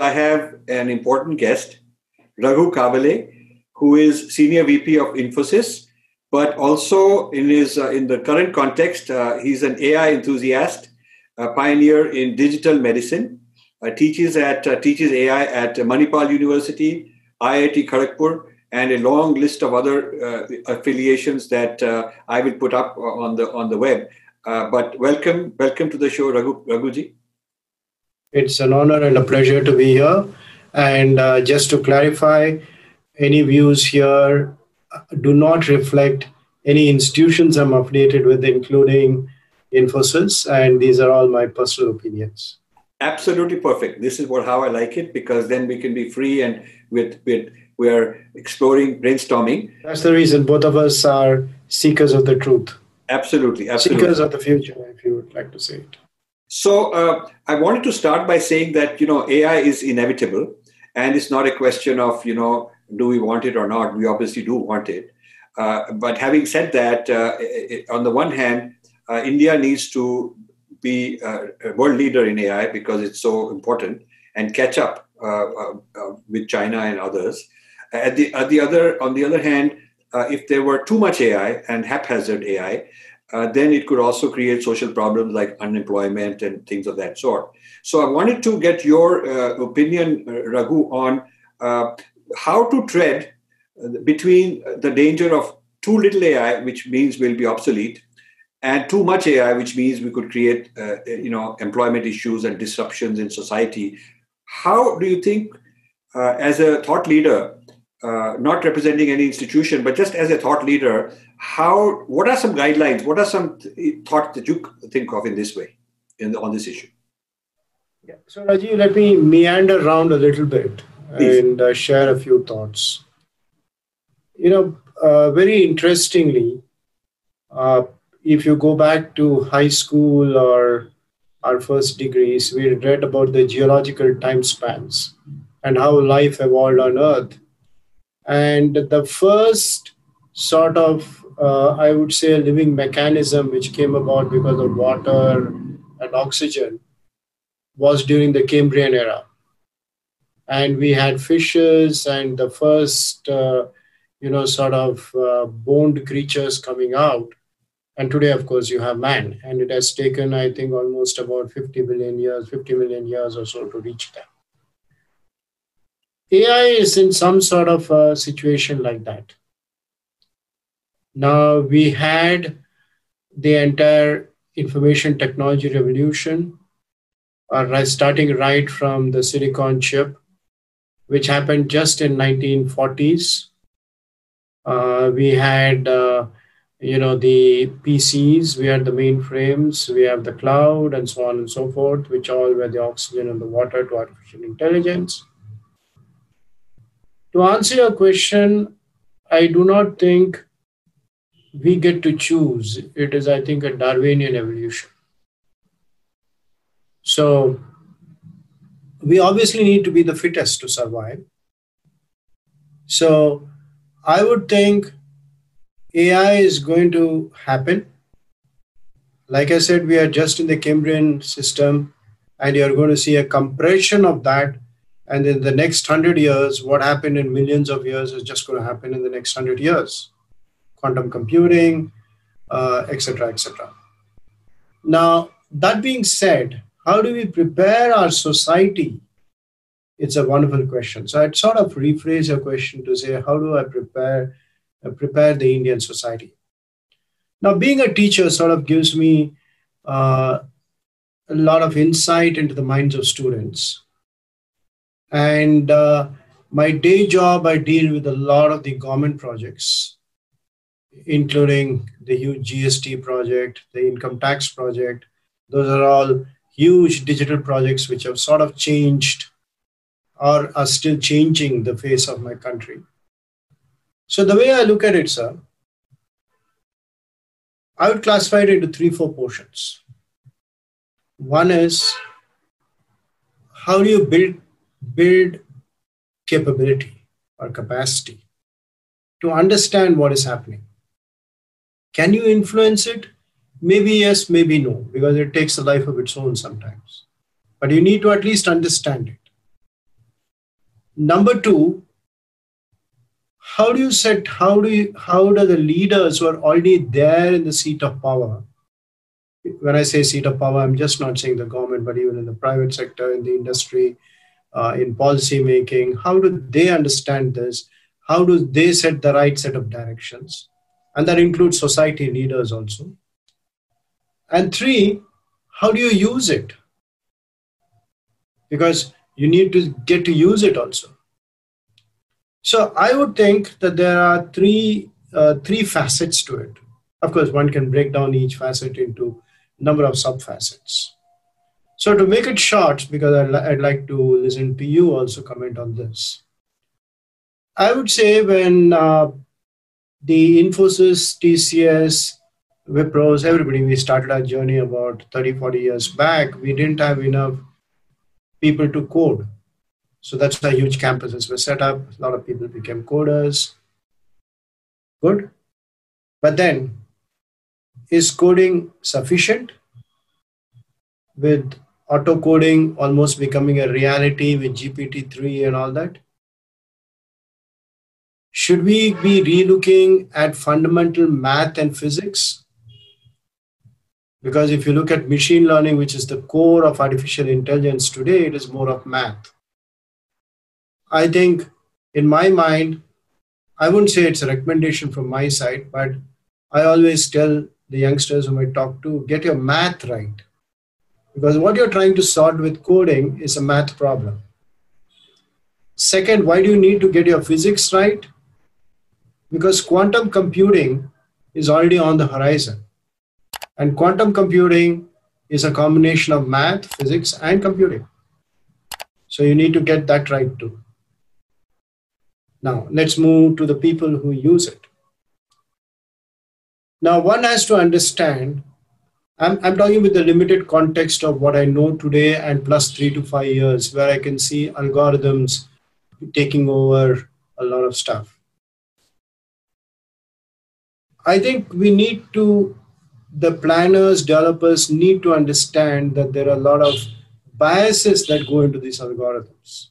I have an important guest, Raghu Kavale, who is Senior VP of Infosys, but also in his uh, in the current context, uh, he's an AI enthusiast, a pioneer in digital medicine, uh, teaches at uh, teaches AI at Manipal University, IIT Kharagpur, and a long list of other uh, affiliations that uh, I will put up on the on the web. but welcome, welcome to the show, Raghu, Raghuji. It's an honor and a pleasure to be here. And uh, just to clarify, any views here do not reflect any institutions I'm affiliated with, including Infosys, and these are all my personal opinions. Absolutely perfect. This is what how I like it because then we can be free and with with we are exploring brainstorming. That's the reason both of us are seekers of the truth. Absolutely, absolutely. Seekers of the future, if you would like to say it. So uh, I wanted to start by saying that you know AI is inevitable, and it's not a question of you know do we want it or not. We obviously do want it. Uh, but having said that, uh, it, on the one hand, uh, India needs to be uh, a world leader in AI because it's so important and catch up uh, with China and others. At the, at the other, on the other hand, if there were too much AI and haphazard AI, uh, then it could also create social problems like unemployment and things of that sort. So I wanted to get your uh, opinion, uh, Raghu, on uh, how to tread uh, between the danger of too little AI, which means we'll be obsolete, and too much AI, which means we could create, you know, employment issues and disruptions in society. How do you think, as a thought leader, uh, not representing any institution, but just as a thought leader, how what are some guidelines? What are some th- thoughts that you think of in this way, in on this issue? Yeah. So Rajiv, let me meander around a little bit Please. and uh, share a few thoughts. You know, uh, very interestingly, uh, if you go back to high school or our first degrees, we read about the geological time spans and how life evolved on Earth and the first sort of, uh, I would say, a living mechanism which came about because of water and oxygen was during the Cambrian era. And we had fishes and the first, uh, you know, sort of uh, boned creatures coming out. And today, of course, you have man. And it has taken, I think, almost about 50 billion years, 50 million years or so to reach that. AI is in some sort of a situation like that. Now, we had the entire information technology revolution, uh, starting right from the silicon chip, which happened just in 1940s. Uh, we had, uh, you know, the PCs, we had the mainframes, we have the cloud, and so on and so forth, which all were the oxygen and the water to artificial intelligence. To answer your question, I do not think we get to choose. It is, I think, a Darwinian evolution. So we obviously need to be the fittest to survive. So I would think AI is going to happen. Like I said, we are just in the Cambrian system, and you're going to see a compression of that and in the next 100 years, what happened in millions of years is just going to happen in the next 100 years. Quantum computing, etc., uh, etc. Et now, that being said, how do we prepare our society? It's a wonderful question. So I'd sort of rephrase your question to say, how do I prepare uh, prepare the Indian society? Now, being a teacher sort of gives me uh, a lot of insight into the minds of students and uh, my day job, I deal with a lot of the government projects, including the huge GST project, the income tax project. Those are all huge digital projects which have sort of changed or are still changing the face of my country. So, the way I look at it, sir, I would classify it into three, four portions. One is how do you build build capability or capacity to understand what is happening. Can you influence it? Maybe yes, maybe no, because it takes a life of its own sometimes. But you need to at least understand it. Number two, how do you set how do you how do the leaders who are already there in the seat of power when i say seat of power i'm just not saying the government but even in the private sector in the industry uh, in policy making how do they understand this how do they set the right set of directions and that includes society leaders also. And three how do you use it? Because you need to get to use it also. So i would think that there are three uh, three facets to it. Of course one can break down each facet into number of sub facets so to make it short because I'd, I'd like to listen to you also comment on this. I would say when uh, the infosys tcs Wipros, everybody, we started our journey about 30, 40 years back. We didn't have enough people to code. So that's why huge campuses were set up. A lot of people became coders. Good. But then, is coding sufficient? With auto coding almost becoming a reality with GPT-3 and all that? Should we be relooking at fundamental math and physics? Because if you look at machine learning, which is the core of artificial intelligence today, it is more of math. I think, in my mind, I wouldn't say it's a recommendation from my side, but I always tell the youngsters whom I talk to get your math right. Because what you're trying to solve with coding is a math problem. Second, why do you need to get your physics right? Because quantum computing is already on the horizon. And quantum computing is a combination of math, physics, and computing. So you need to get that right too. Now, let's move to the people who use it. Now, one has to understand, I'm, I'm talking with the limited context of what I know today and plus three to five years, where I can see algorithms taking over a lot of stuff. I think we need to the planners, developers need to understand that there are a lot of biases that go into these algorithms.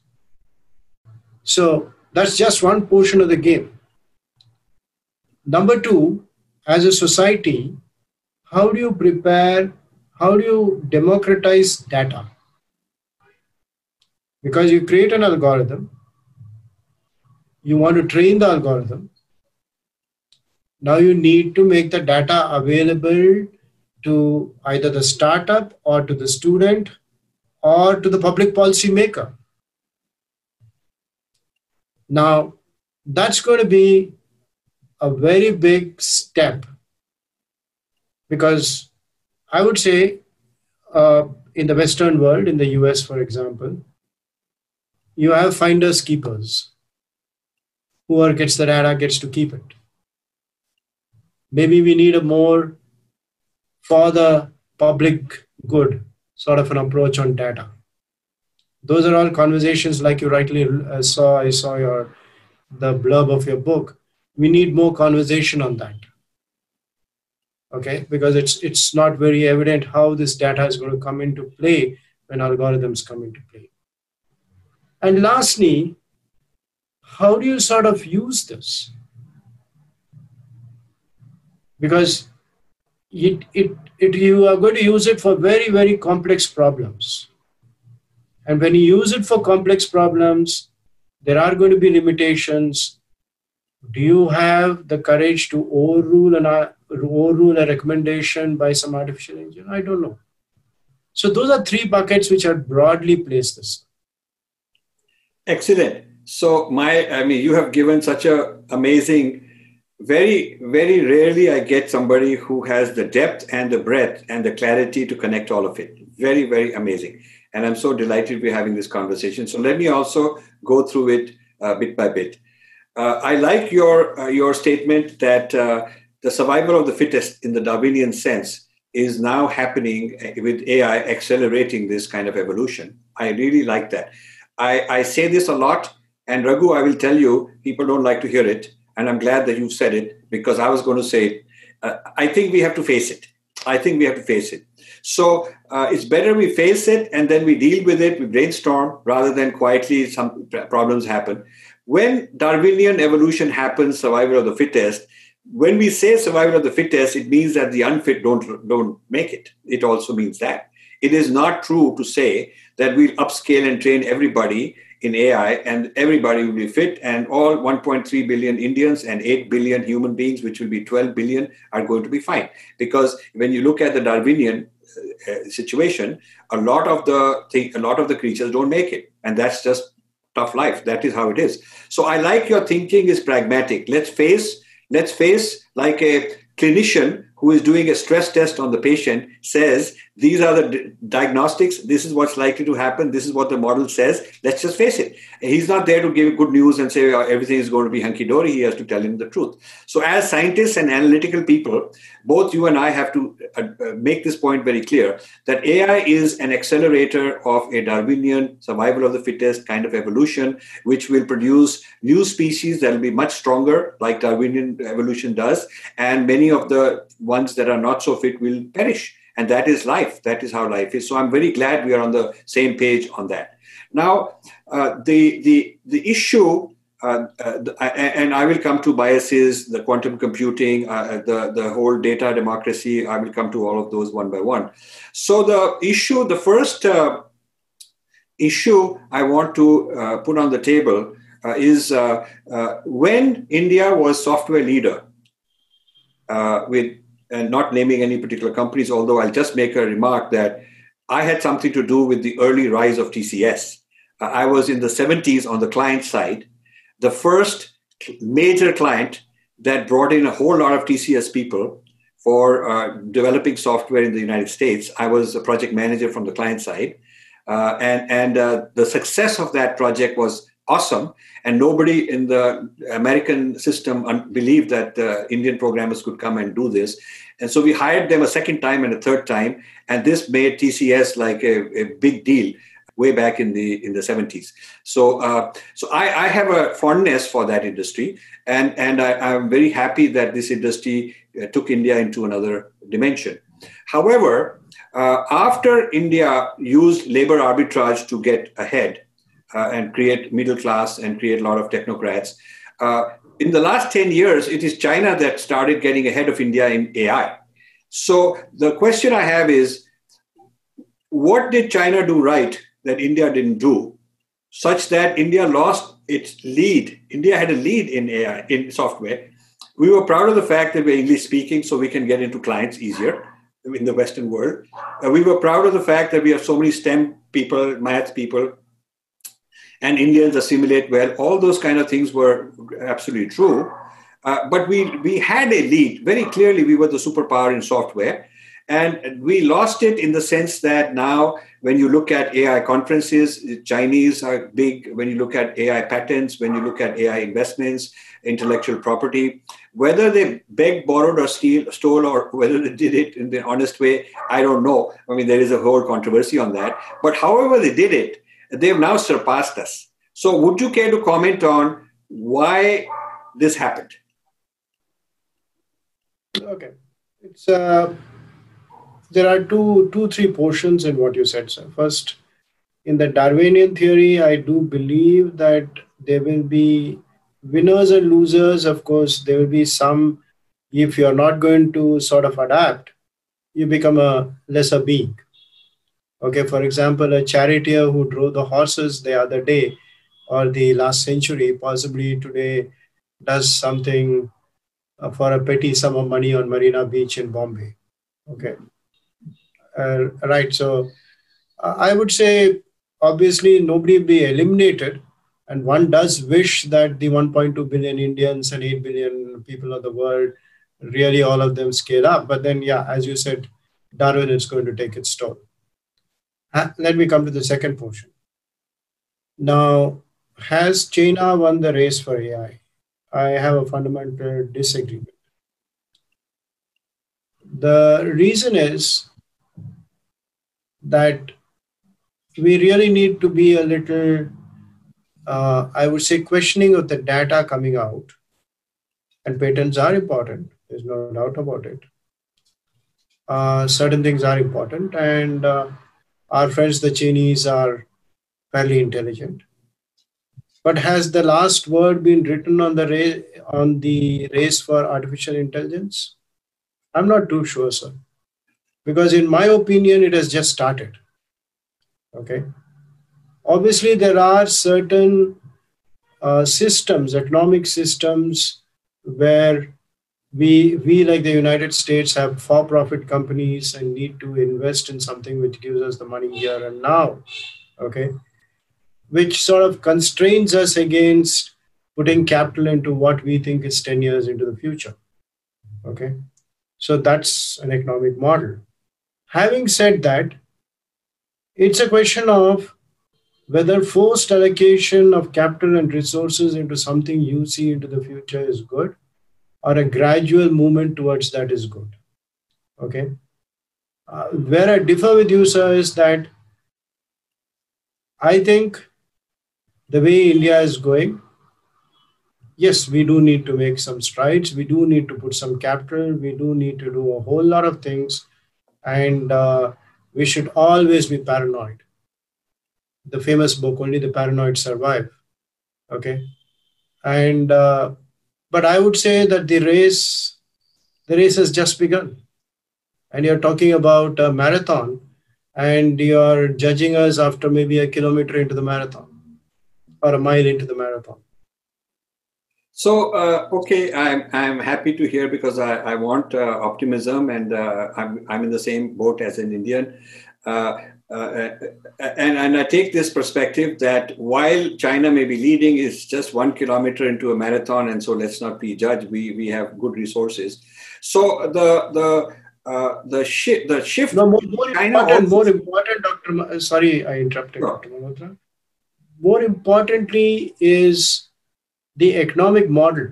So that's just one portion of the game. Number two, as a society, how do you prepare, how do you democratize data? Because you create an algorithm, you want to train the algorithm, now you need to make the data available to either the startup or to the student or to the public policy maker. Now, that's going to be a very big step because I would say uh, in the Western world, in the US, for example, you have finders keepers. Whoever gets the data gets to keep it. Maybe we need a more for the public good sort of an approach on data. Those are all conversations like you rightly uh, saw. I saw your the blurb of your book. We need more conversation on that. Okay, because it's it's not very evident how this data is going to come into play when algorithms come into play. And lastly, how do you sort of use this? Because it, it, it, you are going to use it for very, very complex problems. And when you use it for complex problems, there are going to be limitations. Do you have the courage to overrule an overrule a recommendation by some artificial engine? I don't know. So those are three buckets which are broadly placed this. Excellent. So my, I mean, you have given such a amazing very, very rarely I get somebody who has the depth and the breadth and the clarity to connect all of it. Very, very amazing. And I'm so delighted we're having this conversation. So let me also go through it uh, bit by bit. Uh, I like your uh, your statement that uh, the survival of the fittest in the Darwinian sense is now happening uh, with AI accelerating this kind of evolution. I really like that. I, I say this a lot, and Raghu, I will tell you, people don't like to hear it and I'm glad that you said it because I was going to say, uh, I think we have to face it. I think we have to face it. So uh, it's better we face it and then we deal with it, we brainstorm rather than quietly some problems happen. When Darwinian evolution happens, survival of the fittest, when we say survival of the fittest, it means that the unfit don't don't make it. It also means that it is not true to say that we'll upscale and train everybody in AI and everybody will be fit, and all 1.3 billion Indians and 8 billion human beings, which will be 12 billion, are going to be fine. Because when you look at the Darwinian uh, uh situation, a lot of the thing, a lot of the creatures don't make it, and that's just tough life. That is how it is. So I like your thinking is pragmatic. Let's face Let's face like a clinician who is doing a stress test on the patient says these are the diagnostics. This is what's likely to happen. This is what the model says. Let's just face it. He's not there to give good news and say oh, everything is going to be hunky-dory. He has to tell him the truth. So as scientists and analytical people both you and i have to uh, uh make this point very clear that ai is an accelerator of a darwinian survival of the fittest kind of evolution which will produce new species that will be much stronger like darwinian evolution does and many of the ones that are not so fit will perish and that is life that is how life is so i'm very glad we are on the same page on that now uh, the the the issue uh, uh, and I will come to biases, the quantum computing, uh, the, the whole data democracy. I will come to all of those one by one. So, the issue, the first uh, issue I want to uh, put on the table is when India was software leader with and not naming any particular companies, although I'll just make a remark that I had something to do with the early rise of TCS. Uh, I was in the 70s on the client side, the first major client that brought in a whole lot of TCS people for uh, developing software in the United States. I was a project manager from the client side. Uh, and and uh, the success of that project was awesome. And nobody in the American system un- believed that uh, Indian programmers could come and do this. And so we hired them a second time and a third time. And this made TCS like a, a big deal way back in the in the 70s. So uh, so I, I, have a fondness for that industry, and and I, am very happy that this industry uh, took India into another dimension. However, uh, after India used labor arbitrage to get ahead, uh, and create middle class and create a lot of technocrats. In the last 10 years, it is China that started getting ahead of India in AI. So the question I have is what did China do right that India didn't do, such that India lost its lead? India had a lead in AI, in software. We were proud of the fact that we're English speaking, so we can get into clients easier in the Western world. Uh, we were proud of the fact that we have so many STEM people, math people, and Indians assimilate well. All those kind of things were absolutely true. Uh, but we, we had a lead. Very clearly, we were the superpower in software. And we lost it in the sense that now, when you look at AI conferences, Chinese are big. When you look at AI patents, when you look at AI investments, intellectual property, whether they begged, borrowed, or steal, stole, or whether they did it in the honest way, I don't know. I mean, there is a whole controversy on that. But however they did it, they've now surpassed us. So, would you care to comment on why this happened? Okay, it's uh, there are two, two, three portions in what you said, sir. First, in the Darwinian theory, I do believe that there will be winners and losers. Of course, there will be some. If you're not going to sort of adapt, you become a lesser being. Okay, for example, a charioteer who drove the horses the other day or the last century possibly today does something uh, for a petty sum of money on Marina Beach in Bombay. Okay, uh, right. So uh, I would say obviously nobody will be eliminated, and one does wish that the 1.2 billion Indians and 8 billion people of the world really all of them scale up. But then, yeah, as you said, Darwin is going to take its toll let me come to the second portion. Now, has China won the race for AI? I have a fundamental disagreement. The reason is that we really need to be a little, uh, I would say, questioning of the data coming out. And patents are important, there's no doubt about it. uh, certain things are important, and uh, our friends, the Chinese, are fairly intelligent. But has the last word been written on the race on the race for artificial intelligence? I'm not too sure, sir, because in my opinion, it has just started. Okay, obviously there are certain uh, systems, economic systems, where we we like the united states have for profit companies and need to invest in something which gives us the money here and now okay? Which sort of constrains us against putting capital into what we think is 10 years into the future okay? So that's an economic model. Having said that it's a question of whether forced allocation of capital and resources into something you see into the future is good or a gradual movement towards that is good. Okay. Uh, where I differ with you, sir, is that I think the way India is going, yes, we do need to make some strides. We do need to put some capital. We do need to do a whole lot of things. And uh, we should always be paranoid. The famous book, Only the Paranoid Survive. Okay. And uh, but I would say that the race, the race has just begun. And you're talking about a marathon and you're judging us after maybe a kilometer into the marathon or a mile into the marathon. So, uh, okay, I'm, I'm happy to hear because I, I want uh, optimism and uh, I'm, I'm in the same boat as an Indian. Uh, uh, and, and I take this perspective that while China may be leading, is just one kilometer into a marathon, and so let's not be judged. We we have good resources. So the the uh, the shift the shift. No, more, more important, more important, Doctor. Sorry, I interrupted, no. Doctor Malhotra. More importantly, is the economic model.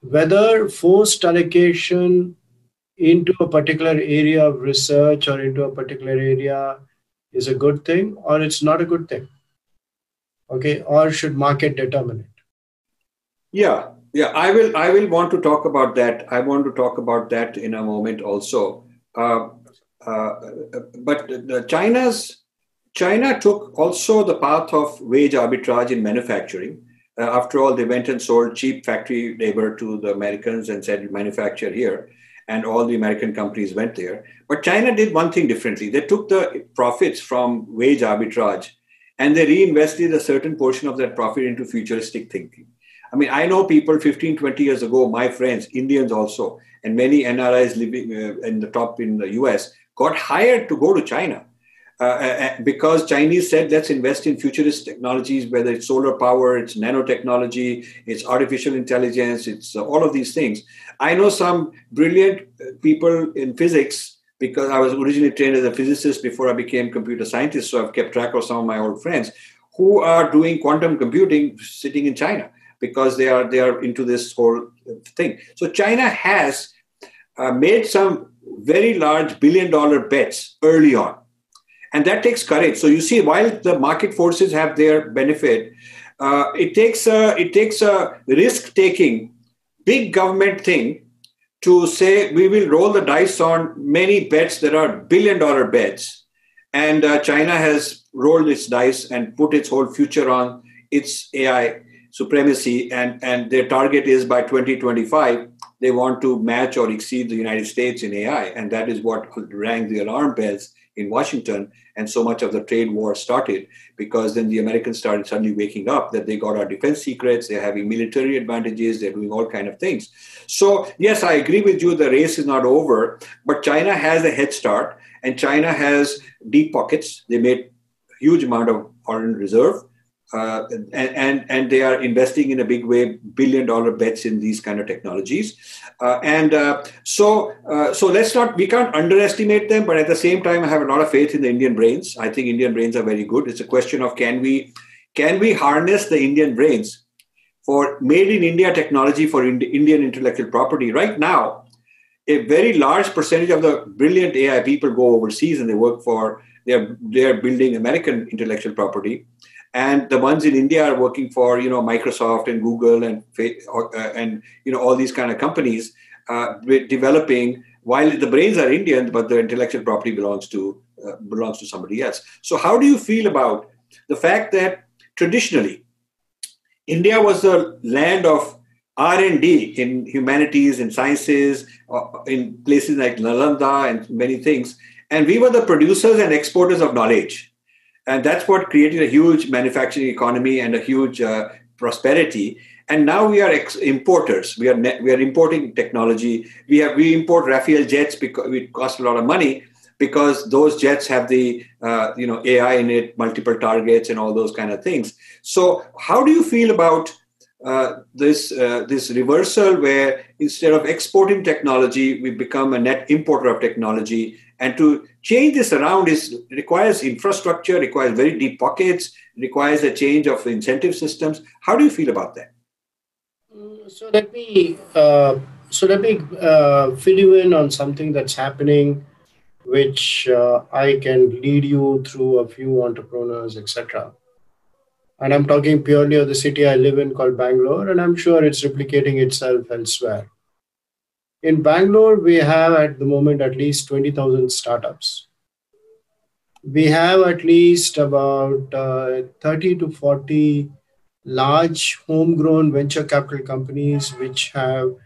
Whether forced allocation into a particular area of research or into a particular area is a good thing or it's not a good thing. Okay? Or should market determine it. Yeah. Yeah. I will i will want to talk about that. I want to talk about that in a moment also. Uh, uh, but the china's china took also the path of wage arbitrage in manufacturing. Uh, after all they went and sold cheap factory labor to the americans and said manufacture here and all the American companies went there. But China did one thing differently. They took the profits from wage arbitrage and they reinvested a certain portion of that profit into futuristic thinking. I mean, I know people 15, 20 years ago, my friends, Indians also, and many NRIs living uh, in the top in the US, got hired to go to China. Uh, uh, uh, because Chinese said, let's invest in futurist technologies, whether it's solar power, it's nanotechnology, it's artificial intelligence, it's uh, all of these things. I know some brilliant people in physics because I was originally trained as a physicist before I became computer scientist. So I've kept track of some of my old friends who are doing quantum computing sitting in China because they are they are into this whole thing. So China has uh, made some very large billion dollar bets early on, and that takes courage. So you see, while the market forces have their benefit, uh, it takes a it takes a risk taking big government thing to say we will roll the dice on many bets that are billion dollar bets. And uh, China has rolled its dice and put its whole future on its AI supremacy. And, and their target is by 2025, they want to match or exceed the United States in AI. And that is what rang the alarm bells in Washington, and so much of the trade war started because then the Americans started suddenly waking up that they got our defense secrets, they're having military advantages, they're doing all kind of things. So yes, I agree with you. The race is not over, but China has a head start, and China has deep pockets. They made huge amount of foreign reserve uh, and, and, they are investing in a big way billion dollar bets in these kind of technologies. Uh, and uh, so uh, so let's not we can't underestimate them but at the same time i have a lot of faith in the indian brains. I think indian brains are very good. It's a question of can we can we harness the indian brains for made in india technology for indian intellectual property? Right now a very large percentage of the brilliant ai people go overseas and they work for they're they're building american intellectual property and the ones in India are working for you know Microsoft and Google and uh, and you know all these kind of companies uh, developing while the brains are Indian, but the intellectual property belongs to uh, belongs to somebody else. So, how do you feel about the fact that traditionally India was the land of R&D in humanities and sciences, uh, in places like Nalanda and many things, and we were the producers and exporters of knowledge, and that's what created a huge manufacturing economy and a huge uh, prosperity. And now we are ex- importers. We are ne- we are importing technology. We have we import Rafale jets because it costs a lot of money because those jets have the uh, you know AI in it, multiple targets, and all those kind of things. So, how do you feel about uh, this uh, this reversal, where instead of exporting technology, we become a net importer of technology, and to change this around is requires infrastructure, requires very deep pockets, requires a change of incentive systems. How do you feel about that? So let me uh, so let me uh, fill you in on something that's happening, which uh, I can lead you through a few entrepreneurs, etc. And I'm talking purely of the city I live in called Bangalore, and I'm sure it's replicating itself elsewhere. In Bangalore, we have at the moment at least 20,000 startups. We have at least about uh, 30 to 40 large homegrown venture capital companies which have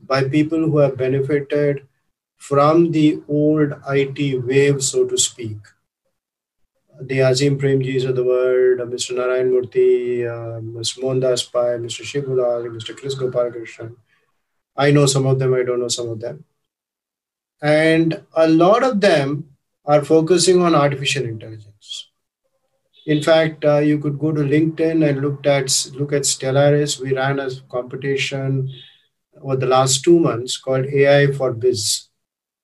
by people who have benefited from the old IT wave, so to speak. The Azim Premjis of the world, uh, Mr. Narayan Murthy, uh, Mr. Mohandas Pai, Mr. Shibulal, Mr. Kris Gopalakrishnan. I know some of them, I don't know some of them. And a lot of them are focusing on artificial intelligence. In fact, uh, you could go to LinkedIn and look at look at Stellaris. We ran a competition over the last two months called AI for Biz.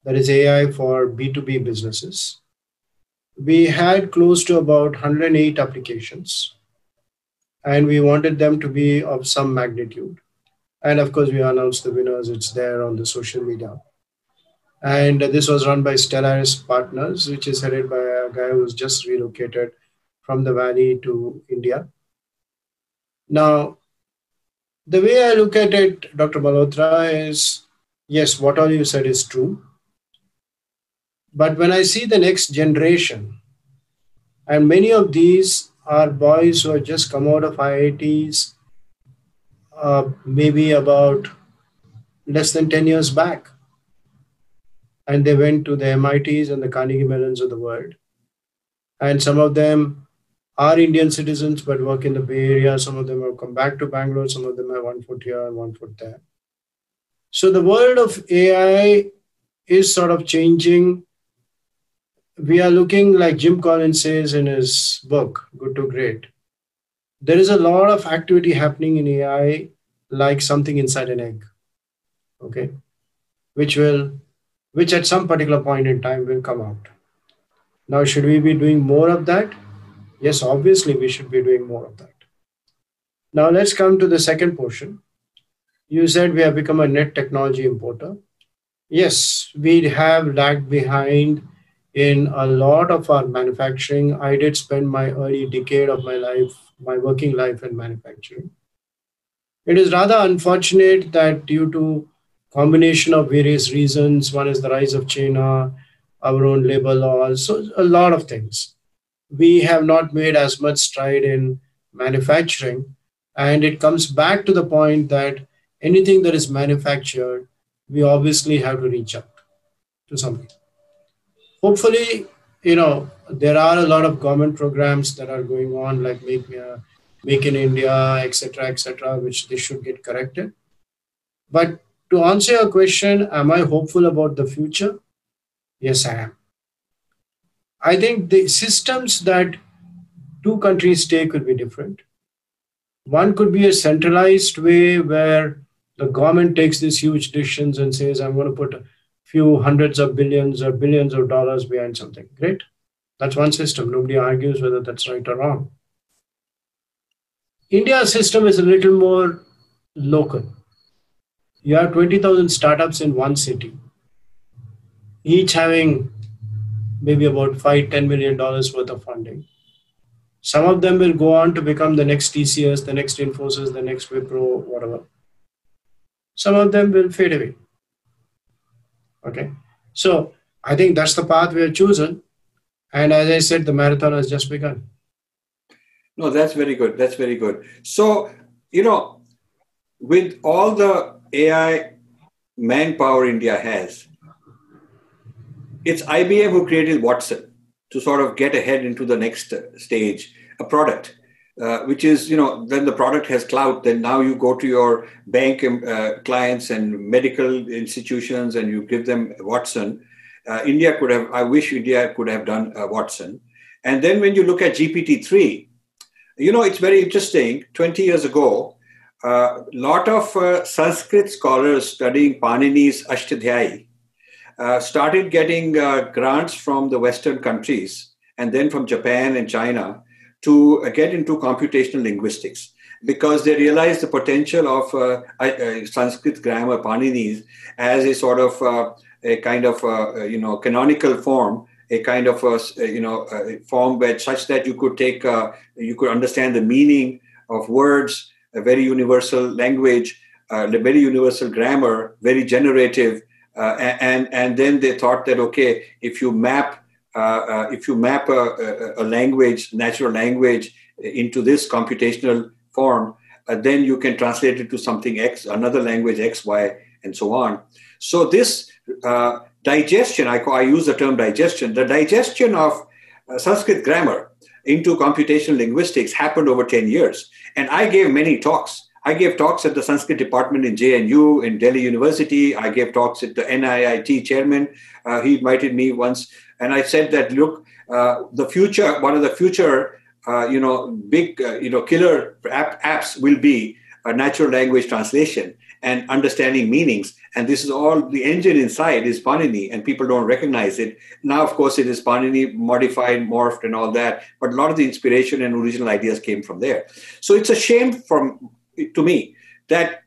That is AI for B2B businesses. We had close to about 108 applications, and we wanted them to be of some magnitude. And of course, we announced the winners. It's there on the social media. And this was run by Stellaris Partners, which is headed by a guy who's just relocated from the valley to India. Now, the way I look at it, Dr. Malhotra, is yes, what all you said is true. But when I see the next generation, and many of these are boys who have just come out of IITs, uh, maybe about less than 10 years back. And they went to the MITs and the Carnegie Mellons of the world. And some of them are Indian citizens but work in the Bay Area. Some of them have come back to Bangalore. Some of them have one foot here and one foot there. So the world of AI is sort of changing. We are looking, like Jim Collins says in his book, Good to Great. There is a lot of activity happening in AI, like something inside an egg. Okay. Which will, which at some particular point in time will come out. Now, should we be doing more of that? Yes, obviously, we should be doing more of that. Now, let's come to the second portion. You said we have become a net technology importer. Yes, we have lagged behind in a lot of our manufacturing. I did spend my early decade of my life, my working life in manufacturing. It is rather unfortunate that due to combination of various reasons, one is the rise of China, our own labor laws, so a lot of things we have not made as much stride in manufacturing. And it comes back to the point that anything that is manufactured, we obviously have to reach out to somebody. Hopefully, you know, there are a lot of government programs that are going on, like Make, uh, Make in India, etc., etc., which they should get corrected. But to answer your question, am I hopeful about the future? Yes, I am. I think the systems that two countries take will be different. One could be a centralized way where the government takes these huge decisions and says, I'm going to put a few hundreds of billions or billions of dollars behind something. Great. That's one system. Nobody argues whether that's right or wrong. India's system is a little more local. You have 20,000 startups in one city, each having maybe about five, ten million dollars worth of funding. Some of them will go on to become the next TCS, the next Infosys, the next Wipro, whatever. Some of them will fade away. Okay. So I think that's the path we have chosen. And as I said, the marathon has just begun. No, that's very good. That's very good. So, you know, with all the AI manpower India has, it's IBM who created Watson to sort of get ahead into the next stage, a product. Uh, which is, you know, when the product has clout, then now you go to your bank um, uh, clients and medical institutions and you give them Watson. Uh, India could have, I wish India could have done uh, Watson. And then when you look at GPT-3, you know, it's very interesting. 20 years ago, a uh, lot of uh, Sanskrit scholars studying Panini's Ashtadhyayi uh, started getting uh, grants from the Western countries and then from Japan and China to get into computational linguistics because they realized the potential of Sanskrit grammar, Panini's, as a sort of a kind of you know canonical form a kind of a you know a form where such that you could take uh, you could understand the meaning of words a very universal language uh, a very universal grammar very generative uh, and and then they thought that okay if you map uh, uh, if you map a, a, language natural language into this computational form uh, then you can translate it to something x another language x y and so on. So this digestion, I, I use the term digestion, the digestion of uh, Sanskrit grammar into computational linguistics happened over 10 years. And I gave many talks. I gave talks at the Sanskrit department in JNU, in Delhi University. I gave talks at the NIIT chairman. Uh, he invited me once. And I said that, look, uh, the future, one of the future, uh, you know, big, uh, you know, killer app, apps will be a natural language translation and understanding meanings. And this is all the engine inside is Panini, and people don't recognize it. Now, of course, it is Panini modified, morphed, and all that. But a lot of the inspiration and original ideas came from there. So it's a shame from to me that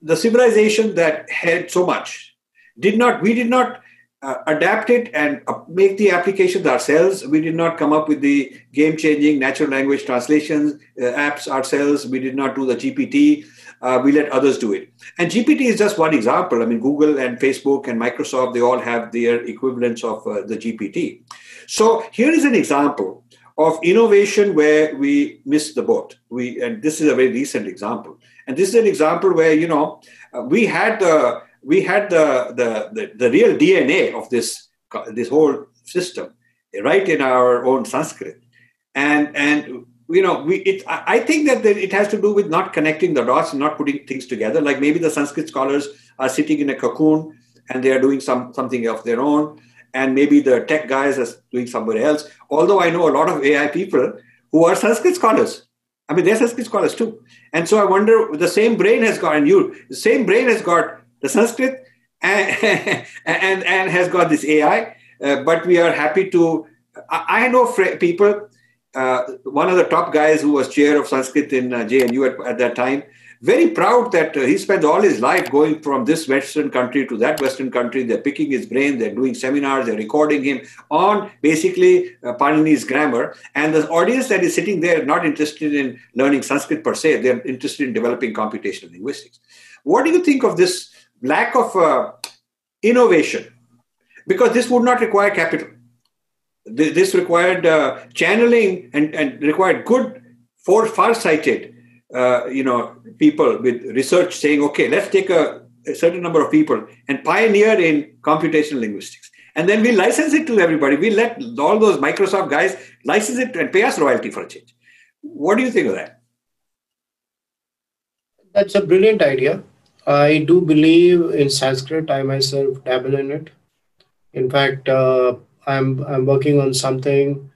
the civilization that had so much did not we did not uh, adapt it and uh, make the applications ourselves. We did not come up with the game changing natural language translations uh, apps ourselves. We did not do the GPT uh, we let others do it. And GPT is just one example. I mean, Google and Facebook and Microsoft, they all have their equivalents of uh, the GPT. So here is an example of innovation where we missed the boat. We and this is a very recent example. And this is an example where you know uh, we had the we had the, the the the real DNA of this this whole system right in our own Sanskrit, and and you know, we it. I think that it has to do with not connecting the dots and not putting things together. Like maybe the Sanskrit scholars are sitting in a cocoon and they are doing some something of their own, and maybe the tech guys are doing somewhere else. Although I know a lot of AI people who are Sanskrit scholars. I mean, they're Sanskrit scholars too. And so I wonder, the same brain has got, and you, the same brain has got the Sanskrit and and, and has got this AI. Uh, but we are happy to. I, I know fr- people uh, one of the top guys who was chair of Sanskrit in uh, JNU at, at, that time, very proud that uh, he spent all his life going from this Western country to that Western country. They're picking his brain, they're doing seminars, they're recording him on basically uh, Panini's grammar. And the audience that is sitting there not interested in learning Sanskrit per se, they're interested in developing computational linguistics. What do you think of this lack of uh, innovation? Because this would not require capital this required uh, channeling and, and required good, for far-sighted, uh, you know, people with research saying, okay, let's take a, a, certain number of people and pioneer in computational linguistics. And then we license it to everybody. We let all those Microsoft guys license it and pay us royalty for a change. What do you think of that? That's a brilliant idea. I do believe in Sanskrit. I myself dabble in it. In fact, uh, I'm, I'm working on something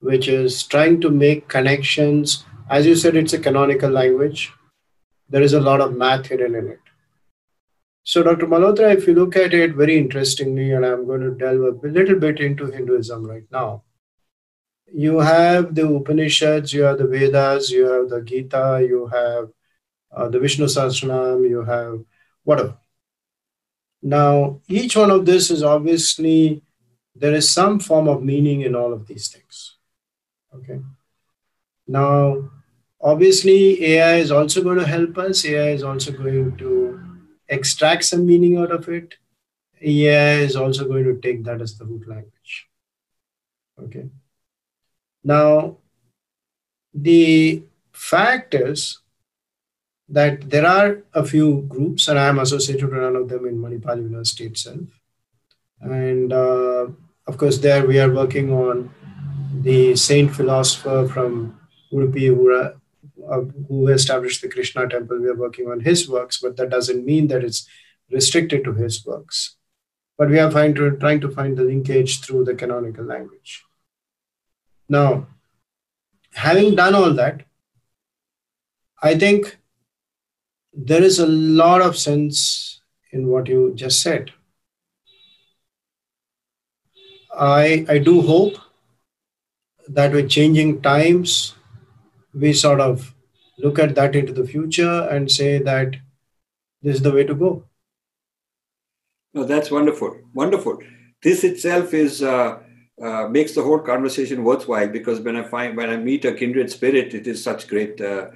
which is trying to make connections. As you said, it's a canonical language. There is a lot of math hidden in it. So, Dr. Malhotra, if you look at it very interestingly, and I'm going to delve a little bit into Hinduism right now, you have the Upanishads, you have the Vedas, you have the Gita, you have uh, the Vishnu Sahasranam, you have whatever. Now, each one of this is obviously there is some form of meaning in all of these things. Okay. Now, obviously, AI is also going to help us. AI is also going to extract some meaning out of it. AI is also going to take that as the root language. Okay. Now, the fact is that there are a few groups, and I am associated with one of them in Manipal University itself. And uh, of course, there we are working on the saint philosopher from Udupi who, uh, who established the Krishna temple. We are working on his works, but that doesn't mean that it's restricted to his works. But we are to, trying to find the linkage through the canonical language. Now, having done all that, I think there is a lot of sense in what you just said. I, I do hope that with changing times, we sort of look at that into the future and say that this is the way to go. No, that's wonderful. Wonderful. This itself is uh, uh, makes the whole conversation worthwhile because when I find when I meet a kindred spirit, it is such great uh,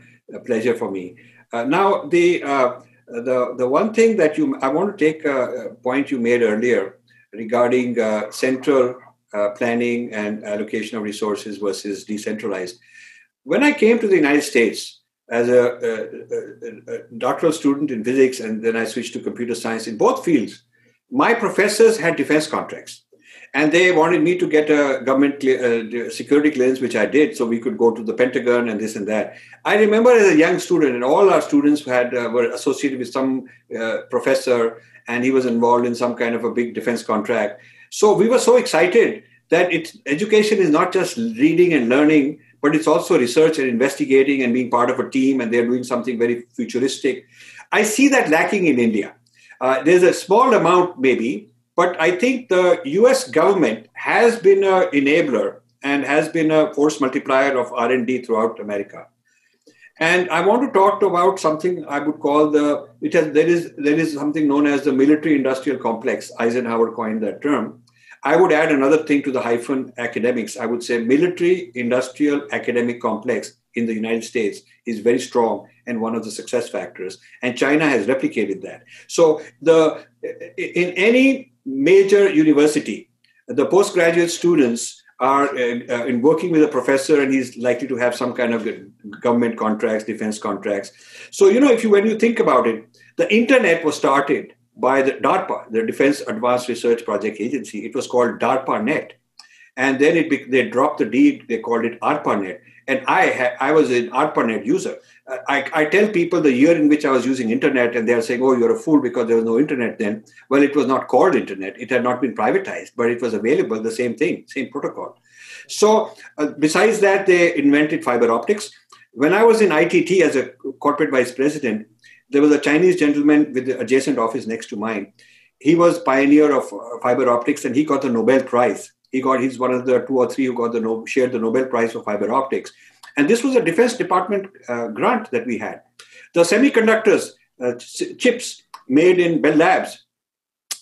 pleasure for me. Uh, now, the uh, the the one thing that you I want to take a point you made earlier regarding uh, central planning and allocation of resources versus decentralized. When I came to the United States as a, a, a, doctoral student in physics and then I switched to computer science in both fields, my professors had defense contracts and they wanted me to get a government uh, security clearance, which I did, so we could go to the Pentagon and this and that. I remember as a young student, and all our students had uh, were associated with some uh, professor, and he was involved in some kind of a big defense contract. So we were so excited that education is not just reading and learning, but it's also research and investigating and being part of a team, and they're doing something very futuristic. I see that lacking in India. Uh, there's a small amount, maybe, but I think the US government has been an enabler and has been a force multiplier of R&D throughout America. And I want to talk about something I would call the it has there is there is something known as the military industrial complex. Eisenhower coined that term. I would add another thing to the hyphen academics. I would say military industrial academic complex in the United States is very strong and one of the success factors. And China has replicated that. So the in any major university, the postgraduate students are uh, uh, in working with a professor and he's likely to have some kind of government contracts defense contracts. So you know if you when you think about it the internet was started by the darpa the defense advanced research project agency. It was called darpa net and then it they dropped the d they called it arpanet and i ha- i was an arpanet user I, I tell people the year in which I was using internet, and they're saying, "Oh, you're a fool because there was no internet then." Well, it was not called internet; it had not been privatized, but it was available. The same thing, same protocol. So, uh, besides that, they invented fiber optics. When I was in ITT as a corporate vice president, there was a Chinese gentleman with the adjacent office next to mine. He was pioneer of uh, fiber optics, and he got the Nobel Prize. He got he's one of the two or three who got the shared the Nobel Prize for fiber optics and this was a Defense Department uh, grant that we had. The semiconductors, uh, chips made in Bell Labs,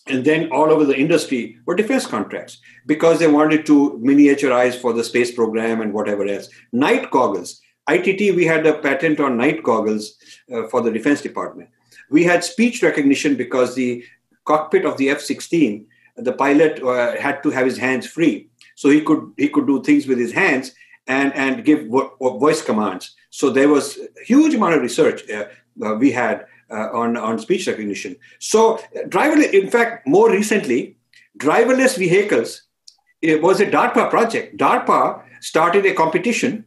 and then all over the industry were defense contracts because they wanted to miniaturize for the space program and whatever else. Night goggles. ITT, we had a patent on night goggles uh, for the Defense Department. We had speech recognition because the cockpit of the F 16, the pilot uh, had to have his hands free. So he could he could do things with his hands, and, and give vo- voice commands. So there was a huge amount of research uh, uh, we had uh, on, on speech recognition. So driverless, in fact, more recently, driverless vehicles it was a DARPA project. DARPA started a competition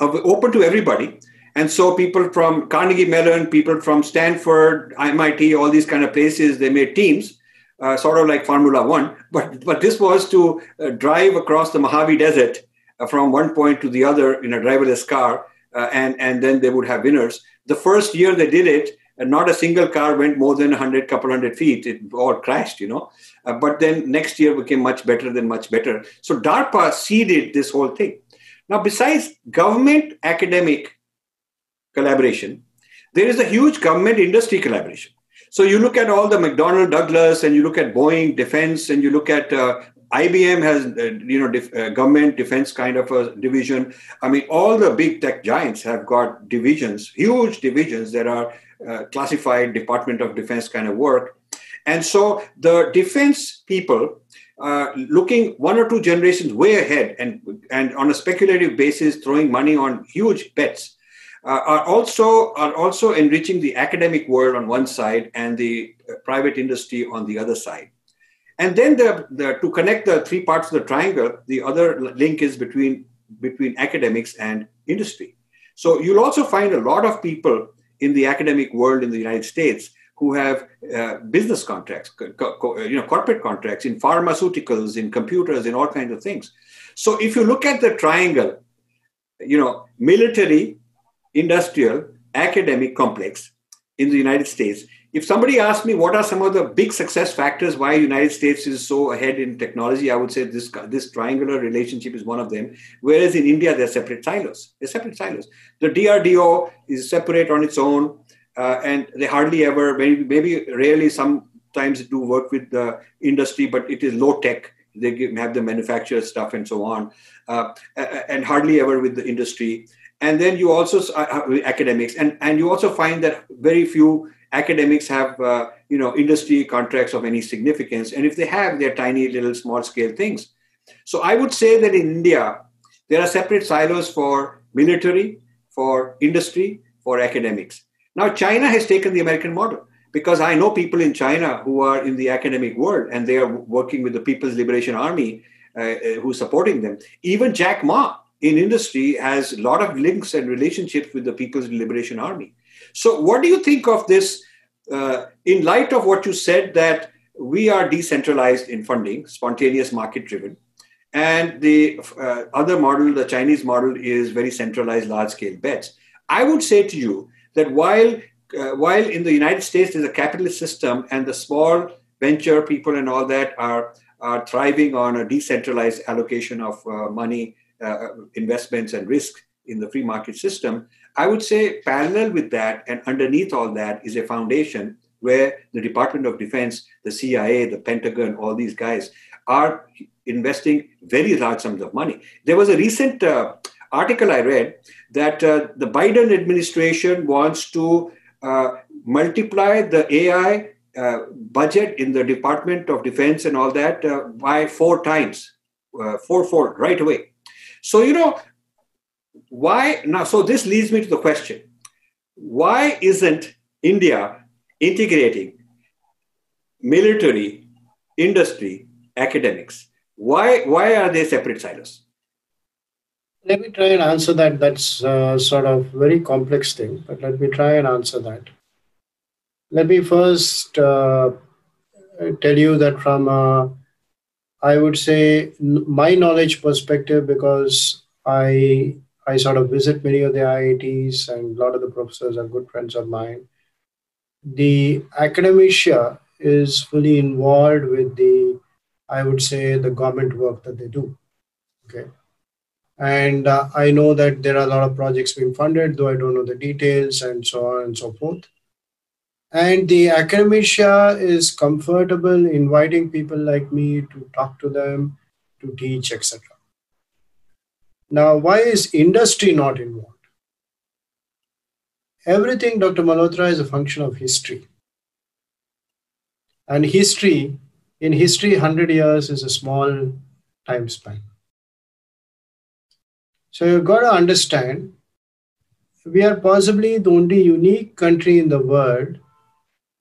of, open to everybody. And so people from Carnegie Mellon, people from Stanford, MIT, all these kind of places, they made teams, uh, sort of like Formula One. But, but this was to uh, drive across the Mojave Desert uh, from one point to the other in a driverless car, uh, and and then they would have winners. The first year they did it, and not a single car went more than 100 couple hundred feet it all crashed you know uh, but then next year became much better than much better so darpa seeded this whole thing now besides government academic collaboration there is a huge government industry collaboration so you look at all the mcdonnell douglas and you look at boeing defense and you look at uh, IBM has, uh, you know, def- uh, government defense kind of a division. I mean, all the big tech giants have got divisions, huge divisions that are uh, classified Department of Defense kind of work. And so the defense people uh, looking one or two generations way ahead and, and on a speculative basis throwing money on huge bets uh, are also are also enriching the academic world on one side and the uh, private industry on the other side. And then the, the, to connect the three parts of the triangle, the other link is between between academics and industry. So you'll also find a lot of people in the academic world in the United States who have uh, business contracts, co- co- you know, corporate contracts in pharmaceuticals, in computers, in all kinds of things. So if you look at the triangle, you know, military, industrial, academic complex in the United States, if somebody asked me what are some of the big success factors why united states is so ahead in technology i would say this this triangular relationship is one of them. Whereas in india they're separate silos. They're separate silos. The drdo is separate on its own uh, and they hardly ever maybe, maybe rarely sometimes do work with the industry but it is low tech they give, have the manufacturer stuff and so on uh, and hardly ever with the industry and then you also uh, academics. And and you also find that very few academics have uh, you know industry contracts of any significance. And if they have they're tiny little small scale things. So i would say that in india there are separate silos for military for industry for academics. Now china has taken the american model because i know people in china who are in the academic world and they are working with the people's liberation army uh, uh who's supporting them. Even jack ma in industry has a lot of links and relationships with the people's liberation army so, what do you think of this uh, in light of what you said that we are decentralized in funding, spontaneous market driven, and the uh, other model, the Chinese model, is very centralized, large scale bets? I would say to you that while uh, while in the United States there's a capitalist system and the small venture people and all that are are thriving on a decentralized allocation of uh, money, uh, investments, and risk in the free market system. I would say, parallel with that, and underneath all that, is a foundation where the Department of Defense, the CIA, the Pentagon, all these guys are investing very large sums of money. There was a recent uh, article I read that uh, the Biden administration wants to uh, multiply the AI uh, budget in the Department of Defense and all that uh, by four times, uh, fourfold right away. So, you know, why now so this leads me to the question. Why isn't india integrating military industry academics? Why why are they separate silos? Let me try and answer that. That's uh, sort of very complex thing but let me try and answer that. Let me first uh, tell you that from uh, i would say my knowledge perspective because i I sort of visit many of the IITs, and a lot of the professors are good friends of mine. The academia is fully involved with the, I would say, the government work that they do. Okay. And uh, I know that there are a lot of projects being funded, though I don't know the details and so on and so forth. And the academia is comfortable inviting people like me to talk to them, to teach, etc. Now, why is industry not involved? Everything, Dr. Malhotra, is a function of history. And history, in history, 100 years is a small time span. So you've got to understand we are possibly the only unique country in the world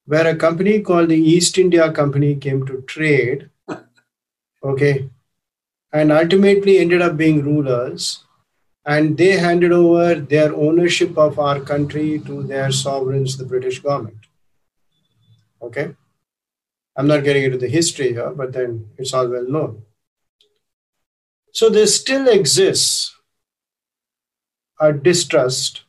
where a company called the East India Company came to trade. Okay, and ultimately ended up being rulers. And they handed over their ownership of our country to their sovereigns, the British government. Okay? I'm not getting into the history here, but then it's all well known. So there still exists a distrust.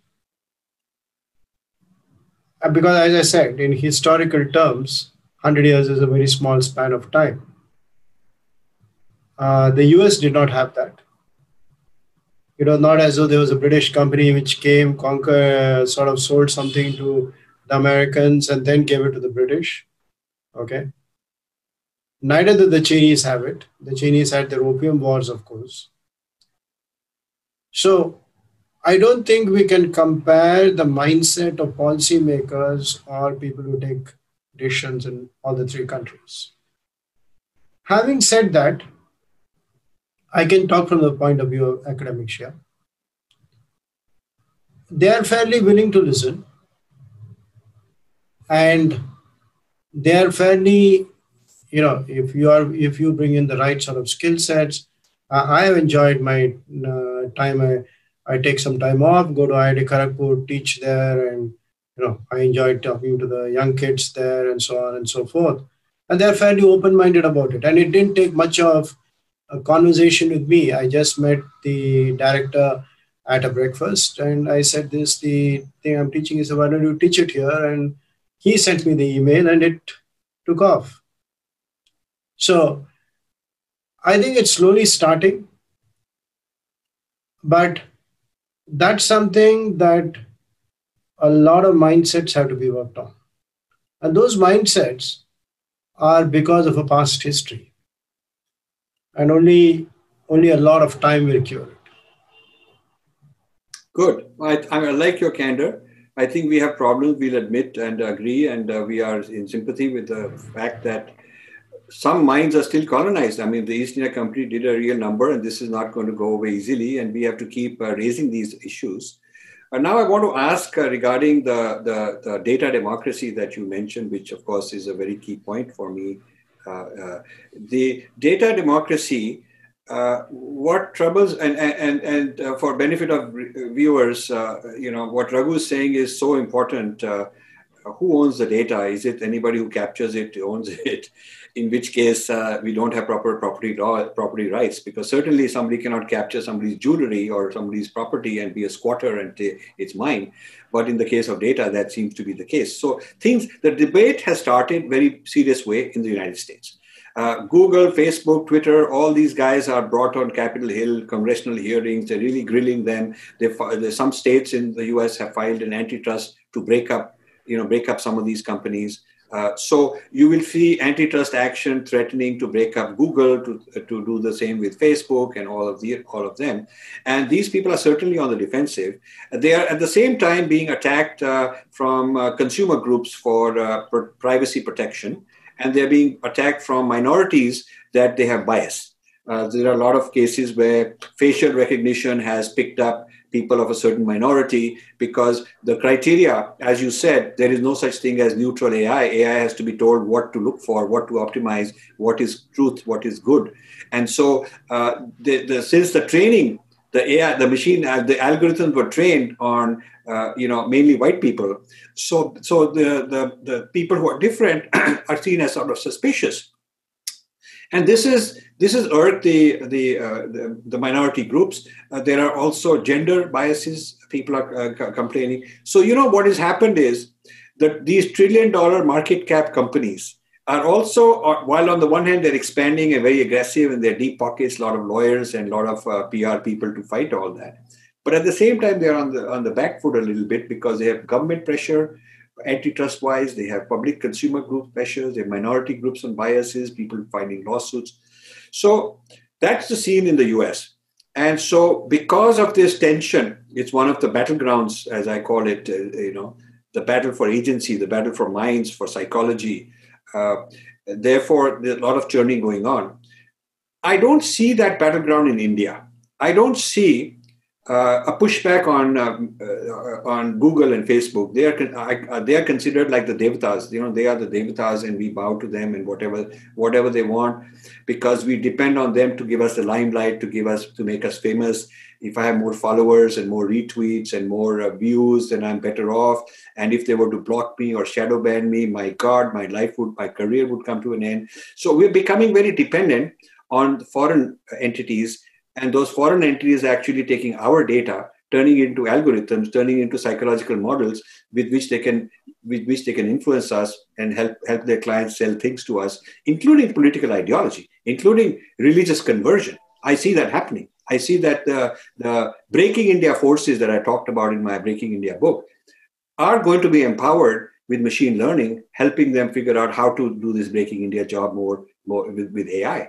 Because, as I said, in historical terms, 100 years is a very small span of time. Uh, the US did not have that. It was not as though there was a British company which came, conquer, sort of sold something to the Americans and then gave it to the British. Okay. Neither did the Chinese have it. The Chinese had their opium wars, of course. So I don't think we can compare the mindset of policymakers or people who take politicians in all the three countries. Having said that, I can talk from the point of view of academics here. They are fairly willing to listen and they are fairly, you know, if you are if you bring in the right sort of skill sets, uh, I have enjoyed my uh, time. I take some time off, go to IIT Kharagpur, teach there, and you know I enjoyed talking to the young kids there and so on and so forth. And they're fairly open-minded about it. And it didn't take much of a conversation with me. I just met the director at a breakfast and I said, This the thing I'm teaching is why don't you teach it here? And he sent me the email and it took off. So I think it's slowly starting, but that's something that a lot of mindsets have to be worked on. And those mindsets are because of a past history and only only a lot of time will cure it. Good. I, I like your candor. I think we have problems. We'll admit and agree, and uh, we are in sympathy with the fact that some mines are still colonized. I mean, the East India Company did a real number, and this is not going to go away easily. And we have to keep uh, raising these issues. And now I want to ask uh, regarding the, the, the, data democracy that you mentioned, which of course is a very key point for me uh, uh, the data democracy, uh, what troubles and and and uh, for benefit of viewers, you know what Raghu is saying is so important. Who owns the data? Is it anybody who captures it owns it? in which case uh, we don't have proper property law, property rights, because certainly somebody cannot capture somebody's jewelry or somebody's property and be a squatter and say it's mine. But in the case of data, that seems to be the case. So things, the debate has started very serious way in the United States. Uh, Google, Facebook, Twitter, all these guys are brought on Capitol Hill, congressional hearings. They're really grilling them. They, some states in the U.S. have filed an antitrust to break up, you know, break up some of these companies. Uh, so you will see antitrust action threatening to break up Google, to, to do the same with Facebook and all of the all of them. And these people are certainly on the defensive. They are at the same time being attacked uh, from uh, consumer groups for uh, privacy protection, and they're being attacked from minorities that they have bias. Uh, there are a lot of cases where facial recognition has picked up people of a certain minority because the criteria, as you said, there is no such thing as neutral AI. AI has to be told what to look for, what to optimize, what is truth, what is good. And so, uh, the, the, since the training, the AI, the machine, uh, the algorithms were trained on, uh, you know, mainly white people. So, so the, the, the people who are different are seen as sort of suspicious and this is this is irked the the, uh, the, the minority groups. Uh, there are also gender biases. People are uh, complaining. So you know what has happened is that these trillion dollar market cap companies are also uh, while on the one hand they're expanding and very aggressive and their deep pockets, a lot of lawyers and a lot of uh, PR people to fight all that. But at the same time, they're on the on the back foot a little bit because they have government pressure antitrust wise, they have public consumer group pressures, they have minority groups on biases, people filing lawsuits. So that's the scene in the US. And so, because of this tension, it's one of the battlegrounds, as I call it, uh, you know, the battle for agency, the battle for minds, for psychology. Uh, therefore, there's a lot of churning going on. I don't see that battleground in India. I don't see uh, a pushback on um, uh, on Google and Facebook. They are uh, they are considered like the devatas. You know, they are the devatas, and we bow to them and whatever whatever they want, because we depend on them to give us the limelight, to give us to make us famous. If I have more followers and more retweets and more uh, views, then I'm better off. And if they were to block me or shadow ban me, my God, my life would, my career would come to an end. So we're becoming very dependent on foreign entities and those foreign entities are actually taking our data turning it into algorithms turning into psychological models with which they can with which they can influence us and help help their clients sell things to us including political ideology including religious conversion. I see that happening. I see that the, the breaking india forces that i talked about in my breaking india book are going to be empowered with machine learning helping them figure out how to do this breaking india job more, more with, with ai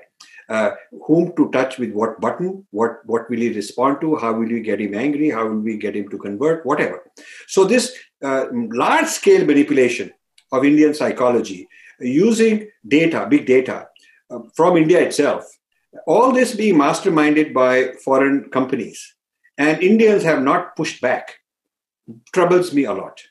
uh, whom to touch with what button, what, what will he respond to, how will we get him angry, how will we get him to convert, whatever. So, this uh, large scale manipulation of Indian psychology, using data, big data uh, from India itself. All this being masterminded by foreign companies. And Indians have not pushed back. Troubles me a lot.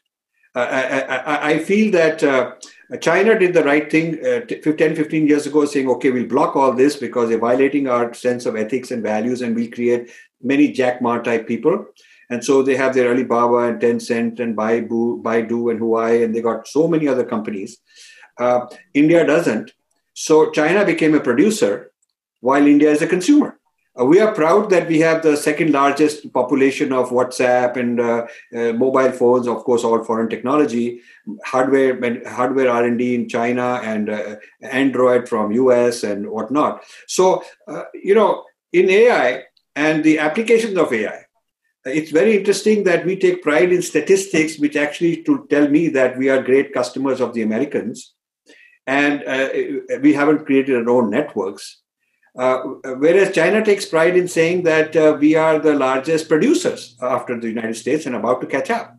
Uh, I, I, I, feel that uh, China did the right thing uh, 10, 15 years ago, saying, okay, we'll block all this because they're violating our sense of ethics and values, and we'll create many Jack Ma type people. And so they have their Alibaba and Tencent and Baidu, Baidu and Huawei, and they got so many other companies. Uh, India doesn't. So China became a producer while India is a consumer. Uh, we are proud that we have the second largest population of WhatsApp and uh, uh, mobile phones, of course, all foreign technology, hardware hardware R and D in China and uh, Android from US and whatnot. So, uh, you know, in AI and the applications of AI, it's very interesting that we take pride in statistics, which actually to tell me that we are great customers of the Americans, and uh, we haven't created our own networks whereas China takes pride in saying that uh, we are the largest producers after the United States and about to catch up.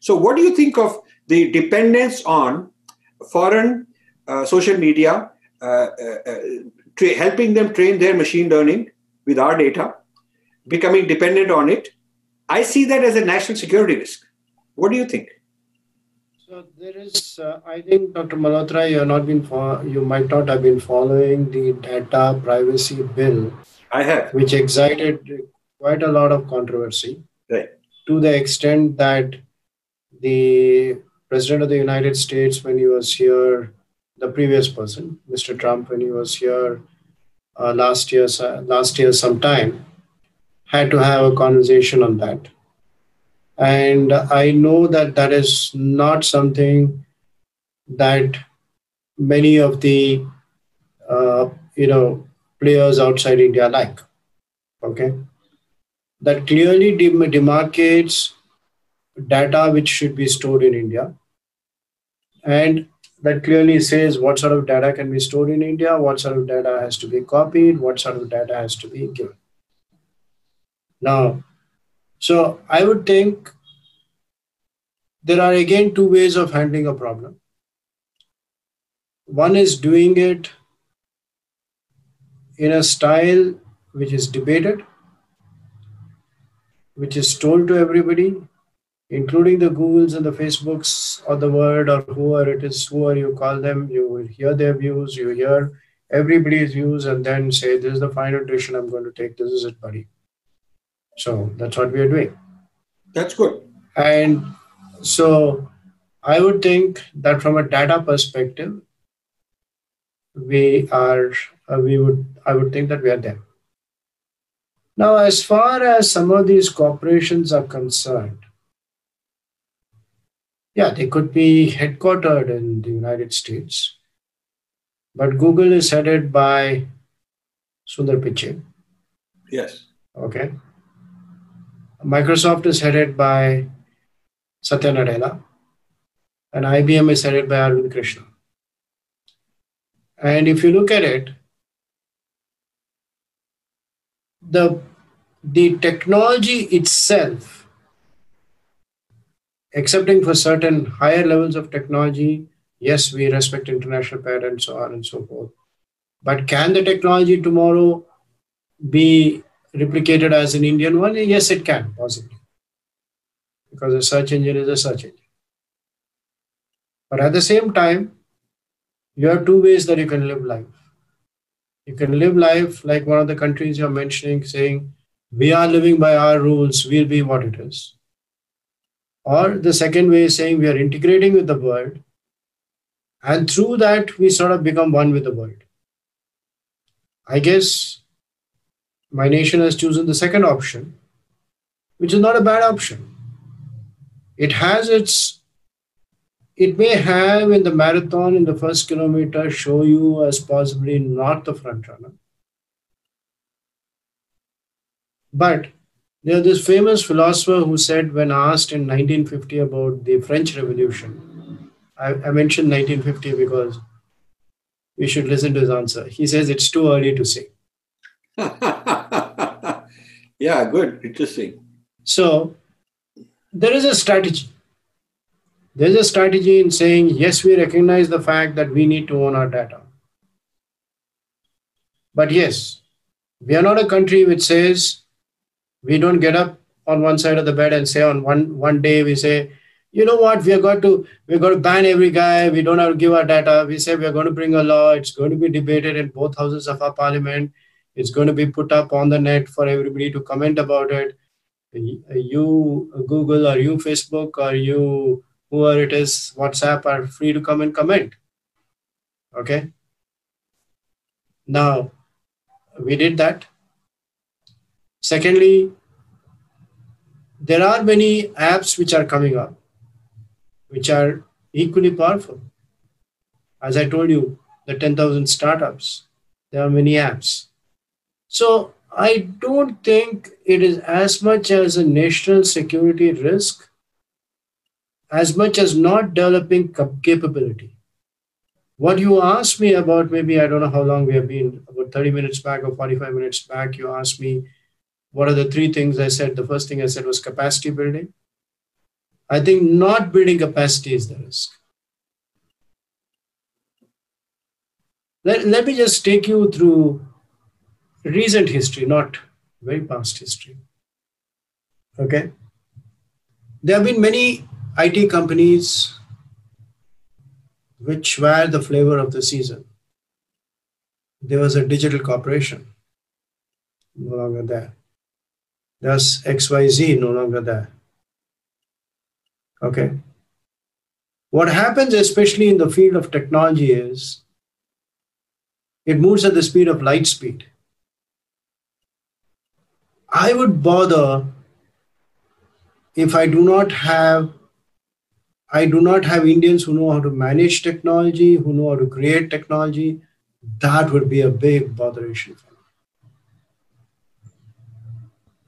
So, what do you think of the dependence on foreign uh, social media, uh, uh, uh, tra- helping them train their machine learning with our data, becoming dependent on it? I see that as a national security risk. What do you think? So there is, uh, I think, Dr. Malhotra, you have not been, fo- you might not have been following the data privacy bill. I have, which excited quite a lot of controversy. Right. To the extent that the president of the United States, when he was here, the previous person, Mr. Trump, when he was here uh, last year, last year sometime, had to have a conversation on that and I know that that is not something that many of the uh, you know players outside India like. Okay, that clearly dem- demarcates data which should be stored in India, and that clearly says what sort of data can be stored in India, what sort of data has to be copied, what sort of data has to be given. Now, so I would think there are again two ways of handling a problem. One is doing it in a style which is debated, which is told to everybody, including the Googles and the Facebooks or the Word or whoever it is, whoever you call them, you will hear their views, you hear everybody's views, and then say, This is the final decision I'm going to take. This is it, buddy. So that's what we are doing. That's good. And so I would think that from a data perspective, we are uh, we would I would think that we are there. Now, as far as some of these corporations are concerned, yeah, they could be headquartered in the United States, but Google is headed by Sundar Pichai. Yes. Okay. Microsoft is headed by Satya Nadella, and IBM is headed by Arvind Krishna. And if you look at it, the, the technology itself, excepting for certain higher levels of technology, yes, we respect international patents, so on and so forth. But can the technology tomorrow be replicated as an Indian one? Yes, it can, possibly. Because a search engine is a search engine. But at the same time, you have two ways that you can live life. You can live life like one of the countries you're mentioning, saying, We are living by our rules, we'll be what it is. Or the second way is saying we are integrating with the world, and through that, we sort of become one with the world. I guess my nation has chosen the second option, which is not a bad option. It has its, it may have in the marathon in the first kilometer show you as possibly not the front runner. But there's this famous philosopher who said, when asked in 1950 about the French Revolution, I, I mentioned 1950 because we should listen to his answer. He says it's too early to say. yeah, good, interesting. So there is a strategy. There's a strategy in saying, yes, we recognize the fact that we need to own our data. But yes, we are not a country which says we don't get up on one side of the bed and say on one one day we say, you know what, we are going to we're going to ban every guy, we don't have to give our data. We say we are going to bring a law, it's going to be debated in both houses of our parliament, it's going to be put up on the net for everybody to comment about it. You Google or you Facebook or you whoever it is, WhatsApp are free to come and comment. Okay. Now, we did that. Secondly, there are many apps which are coming up, which are equally powerful. As I told you, the 10,000 startups, there are many apps. So I don't think it is as much as a national security risk as much as not developing capability. What you asked me about, maybe I don't know how long we have been, about 30 minutes back or 45 minutes back, you asked me what are the three things I said. The first thing I said was capacity building. I think not building capacity is the risk. Let, let me just take you through recent history, not very past history. Okay. There have been many IT companies which were the flavor of the season. There was a digital corporation, no longer there. There's XYZ, no longer there. Okay. What happens, especially in the field of technology, is it moves at the speed of light speed. I would bother if I do not have I do not have Indians who know how to manage technology, who know how to create technology. That would be a big botheration for me.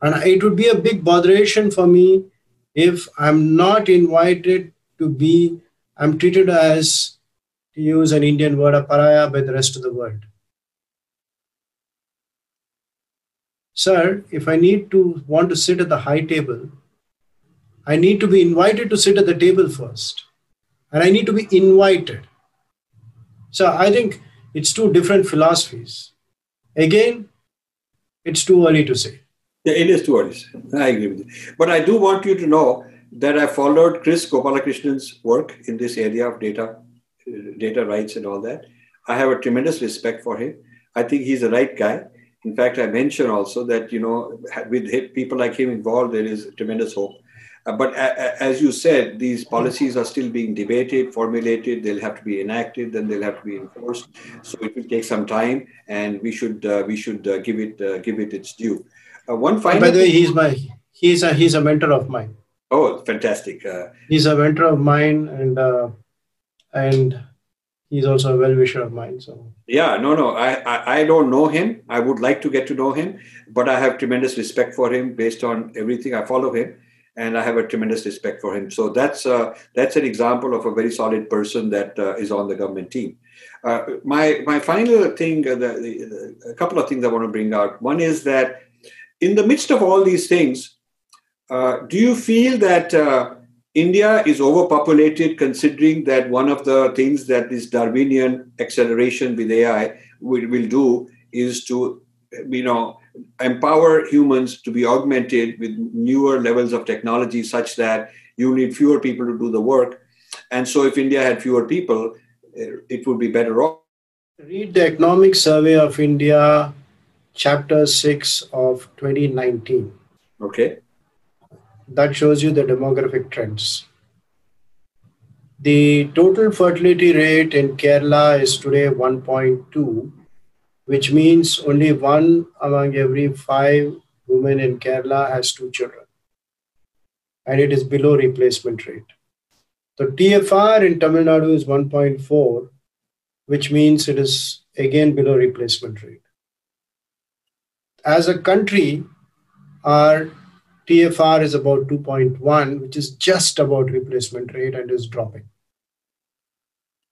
And it would be a big botheration for me if I'm not invited to be, I'm treated as, to use an Indian word, a pariah by the rest of the world. Sir, if I need to want to sit at the high table, I need to be invited to sit at the table first. And I need to be invited. So I think it's two different philosophies. Again, it's too early to say. Yeah, it is too early. I agree with you. But I do want you to know that I followed Kris Gopalakrishnan's work in this area of data, uh, data rights and all that. I have a tremendous respect for him. I think he's the right guy. In fact, I mentioned also that, you know, with people like him involved, there is tremendous hope. Uh, but as you said, these policies are still being debated, formulated. They'll have to be enacted, then they'll have to be enforced. So it will take some time, and we should uh, we should uh, give it uh, give it its due. Uh, one final. By the way, he's my he's a he's a mentor of mine. Oh, fantastic! Uh, he's a mentor of mine, and and he's also a well wisher of mine. So yeah, no, no, I, I, I don't know him. I would like to get to know him, but I have tremendous respect for him based on everything. I follow him, and I have a tremendous respect for him. So that's uh, that's an example of a very solid person that uh, is on the government team. Uh, my my final thing, uh, the, the, a couple of things I want to bring out. One is that in the midst of all these things, uh, do you feel that uh, India is overpopulated, considering that one of the things that this Darwinian acceleration with AI will, will do is to, you know, empower humans to be augmented with newer levels of technology such that you need fewer people to do the work. And so, if India had fewer people, it would be better off. Read the Economic Survey of India, Chapter 6 of 2019. Okay. That shows you the demographic trends. The total fertility rate in Kerala is today 1.2 which means only one among every five women in Kerala has two children. And it is below replacement rate. The TFR in Tamil Nadu is 1.4, which means it is again below replacement rate. As a country, our TFR is about 2.1, which is just about replacement rate and is dropping.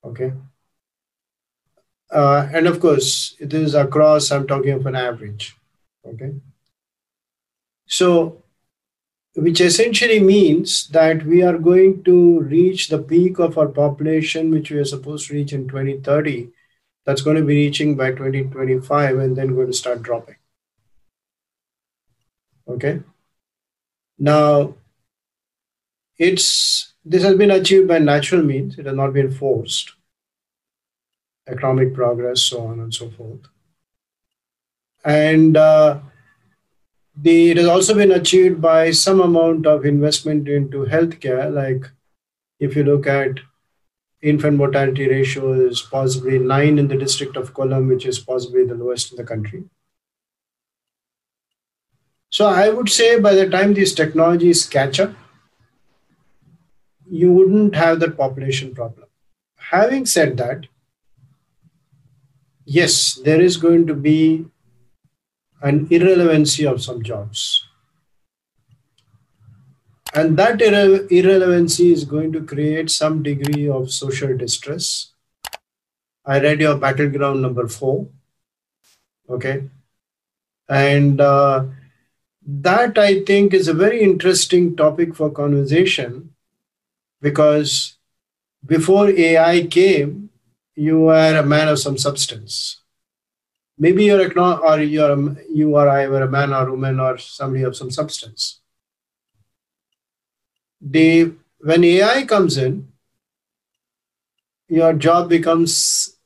Okay. Uh, and of course, it is across, I'm talking of an average. Okay. So which essentially means that we are going to reach the peak of our population, which we are supposed to reach in 2030. That's going to be reaching by 2025 and then going to start dropping. Okay. Now, it's this has been achieved by natural means. It has not been forced. Economic progress, so on and so forth. And uh, the, it has also been achieved by some amount of investment into healthcare. Like if you look at infant mortality ratio is possibly nine in the district of Kollam, which is possibly the lowest in the country. So I would say by the time these technologies catch up, you wouldn't have that population problem. Having said that, yes, there is going to be an irrelevancy of some jobs. And that irre- irrelevancy is going to create some degree of social distress. I read your battleground number four. Okay. And uh, that I think is a very interesting topic for conversation because before AI came, you were a man of some substance. Maybe you're a, or you're a, you or I were a man or woman or somebody of some substance. The when AI comes in, your job becomes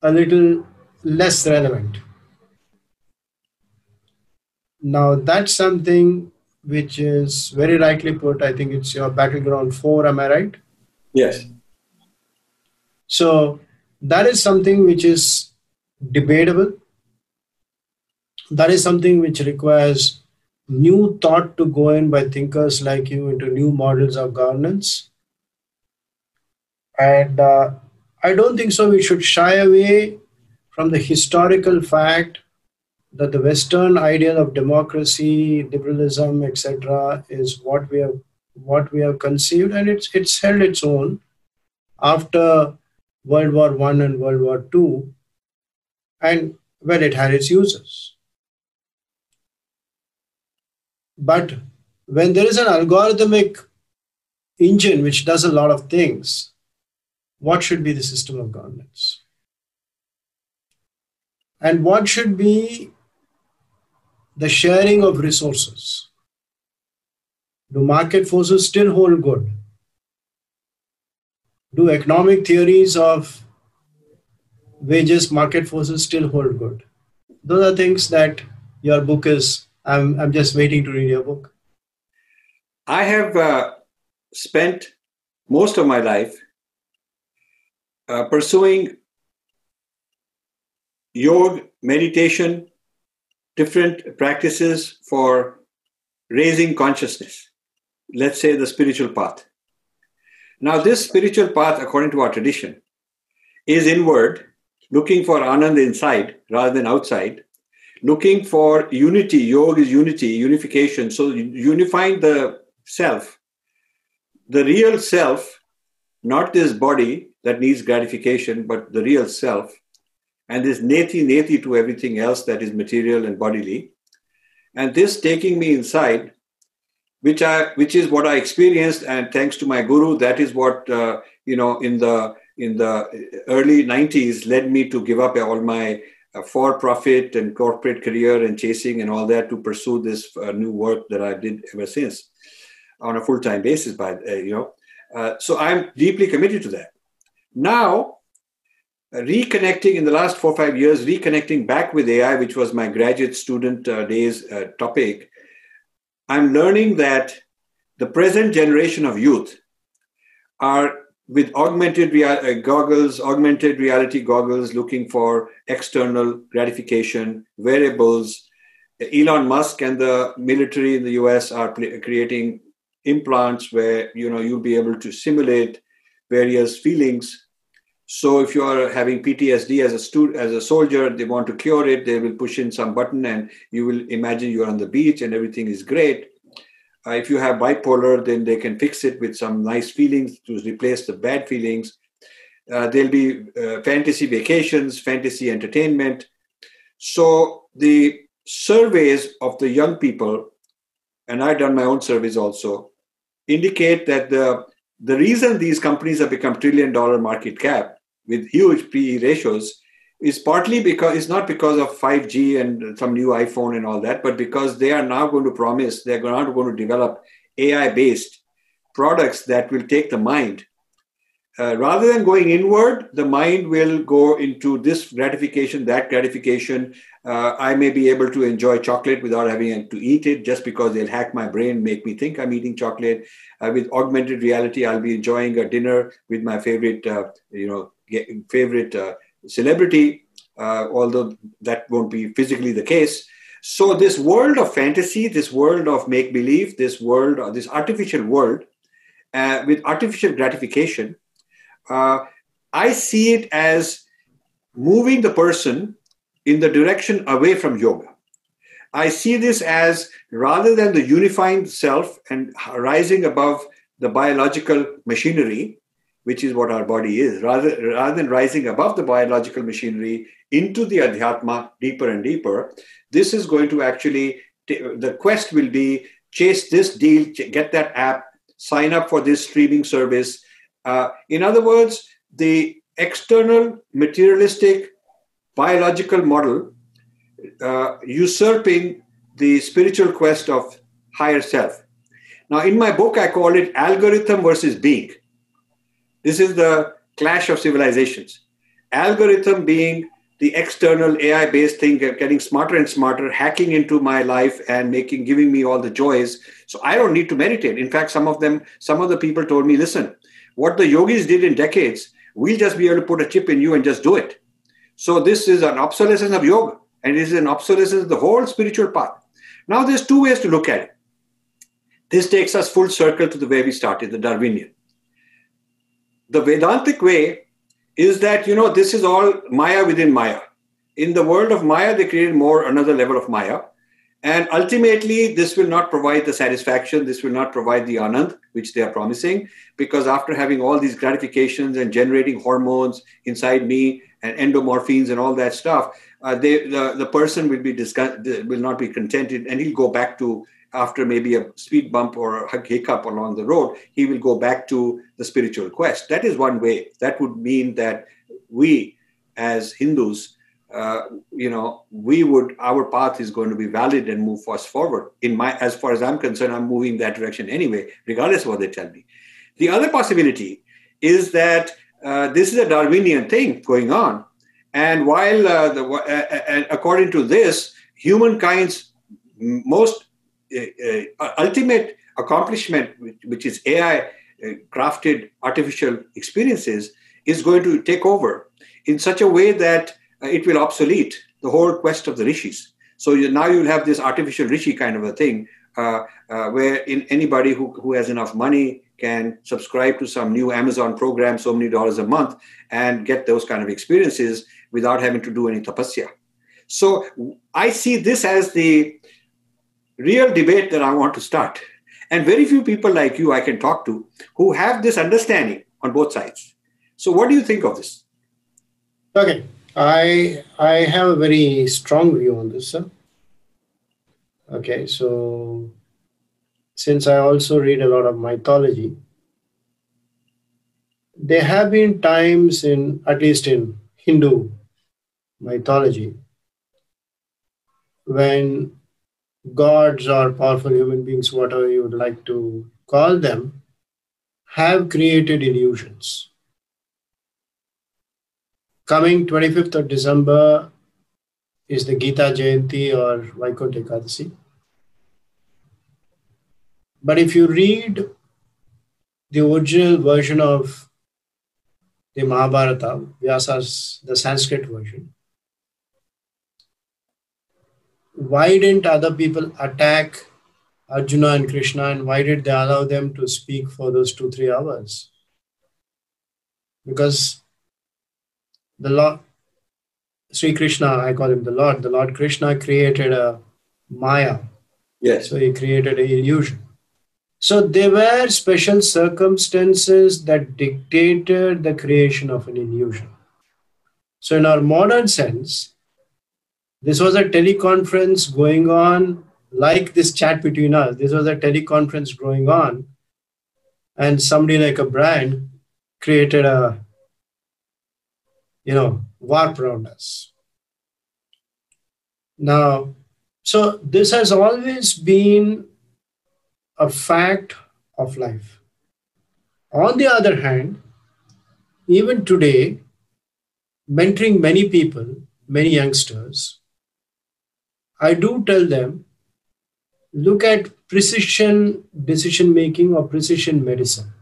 a little less relevant. Now that's something which is very rightly put. I think it's your battleground four. Am I right? Yes. So that is something which is debatable. That is something which requires new thought to go in by thinkers like you into new models of governance. And uh, I don't think so. We should shy away from the historical fact that the Western ideal of democracy, liberalism, etc., is what we have what we have conceived, and it's it's held its own after World War One and World War Two, and well, it had its uses. But when there is an algorithmic engine which does a lot of things, what should be the system of governance? And what should be the sharing of resources? Do market forces still hold good? Do economic theories of wages, market forces still hold good? Those are things that your book is. I'm, I'm just waiting to read your book. I have uh, spent most of my life uh, pursuing yoga, meditation, different practices for raising consciousness. Let's say the spiritual path. Now, this spiritual path, according to our tradition, is inward, looking for anand inside rather than outside, looking for unity. Yoga is unity, unification. So, unifying the self, the real self, not this body that needs gratification, but the real self, and this neti neti to everything else that is material and bodily. And this taking me inside which I which is what I experienced, and thanks to my guru, that is what uh, you know in the in the early '90s led me to give up all my uh, for-profit and corporate career and chasing and all that to pursue this uh, new work that I did ever since on a full-time basis. By uh, you know, uh, so I'm deeply committed to that. Now, reconnecting in the last four or five years, reconnecting back with AI, which was my graduate student days topic I'm learning that the present generation of youth are with augmented rea- uh, goggles, augmented reality goggles, looking for external gratification, wearables. Elon Musk and the military in the US are pl- creating implants where you know you'll be able to simulate various feelings. So if you are having PTSD as a student, as a soldier, they want to cure it. They will push in some button, and you will imagine you're on the beach and everything is great uh, if you have bipolar, then they can fix it with some nice feelings to replace the bad feelings. Uh, there'll be uh, fantasy vacations, fantasy entertainment. So the surveys of the young people and I've done my own surveys also, indicate that the the reason these companies have become trillion dollar market cap with huge PE ratios is partly because it's not because of 5G and some new iPhone and all that, but because they are now going to promise they're going to develop AI based products that will take the mind uh, rather than going inward, the mind will go into this gratification, that gratification. Uh, I may be able to enjoy chocolate without having to eat it just because they'll hack my brain, make me think I'm eating chocolate. Uh, with augmented reality, I'll be enjoying a dinner with my favorite, uh, you know, favorite uh, celebrity, although that won't be physically the case. So this world of fantasy, this world of make believe, this world, this artificial world, with artificial gratification uh, I see it as moving the person in the direction away from yoga. I see this as rather than the unifying self and rising above the biological machinery, which is what our body is, rather, rather than rising above the biological machinery into the adhyatma deeper and deeper, this is going to actually, the quest will be chase this deal, get that app, sign up for this streaming service, uh, in other words, the external materialistic biological model uh, usurping the spiritual quest of higher self. Now, in my book, I call it algorithm versus being. This is the clash of civilizations. Algorithm being the external AI based thing, getting smarter and smarter, hacking into my life and making, giving me all the joys. So I don't need to meditate. In fact, some of them, some of the people told me, listen, what the yogis did in decades, we'll just be able to put a chip in you and just do it. So this is an obsolescence of yoga, and it is an obsolescence of the whole spiritual path. Now, there's two ways to look at it. This takes us full circle to the way we started, the Darwinian. The Vedantic way is that, you know, this is all Maya within Maya. In the world of Maya, they created more another level of Maya. And ultimately, this will not provide the satisfaction, this will not provide the anand, which they are promising, because after having all these gratifications and generating hormones inside me and endomorphines and all that stuff, uh, they, the, the person will be disgust, will not be contented and he'll go back to after maybe a speed bump or a hiccup along the road, he will go back to the spiritual quest. That is one way. That would mean that we, as Hindus, uh, you know, we would our path is going to be valid and move us forward. In my, as far as I'm concerned, I'm moving that direction anyway, regardless of what they tell me. The other possibility is that uh, this is a Darwinian thing going on, and while uh, the, uh, according to this, humankind's most uh, uh, ultimate accomplishment, which, which is AI crafted artificial experiences, is going to take over in such a way that uh, it will obsolete the whole quest of the rishis. So you, now you'll have this artificial rishi kind of a thing, uh, uh, where in anybody who, who has enough money can subscribe to some new Amazon program, so many dollars a month, and get those kind of experiences without having to do any tapasya. So I see this as the real debate that I want to start. And very few people like you I can talk to who have this understanding on both sides. So, what do you think of this? Okay. I I have a very strong view on this, sir. Okay, so since I also read a lot of mythology, there have been times in at least in Hindu mythology when gods or powerful human beings, whatever you would like to call them, have created illusions coming 25th of December is the Gita Jayanti or Vaikuntha Ekadasi. But if you read the original version of the Mahabharata, Vyasa's, the Sanskrit version, why didn't other people attack Arjuna and Krishna and why did they allow them to speak for those two, three hours? Because the Lord, Sri Krishna, I call him the Lord, the Lord Krishna created a Maya. Yes. So he created an illusion. So there were special circumstances that dictated the creation of an illusion. So, in our modern sense, this was a teleconference going on like this chat between us. This was a teleconference going on, and somebody like a brand created a you know warp around us. Now, so this has always been a fact of life. On the other hand, even today, mentoring many people, many youngsters, I do tell them look at precision decision making or precision medicine.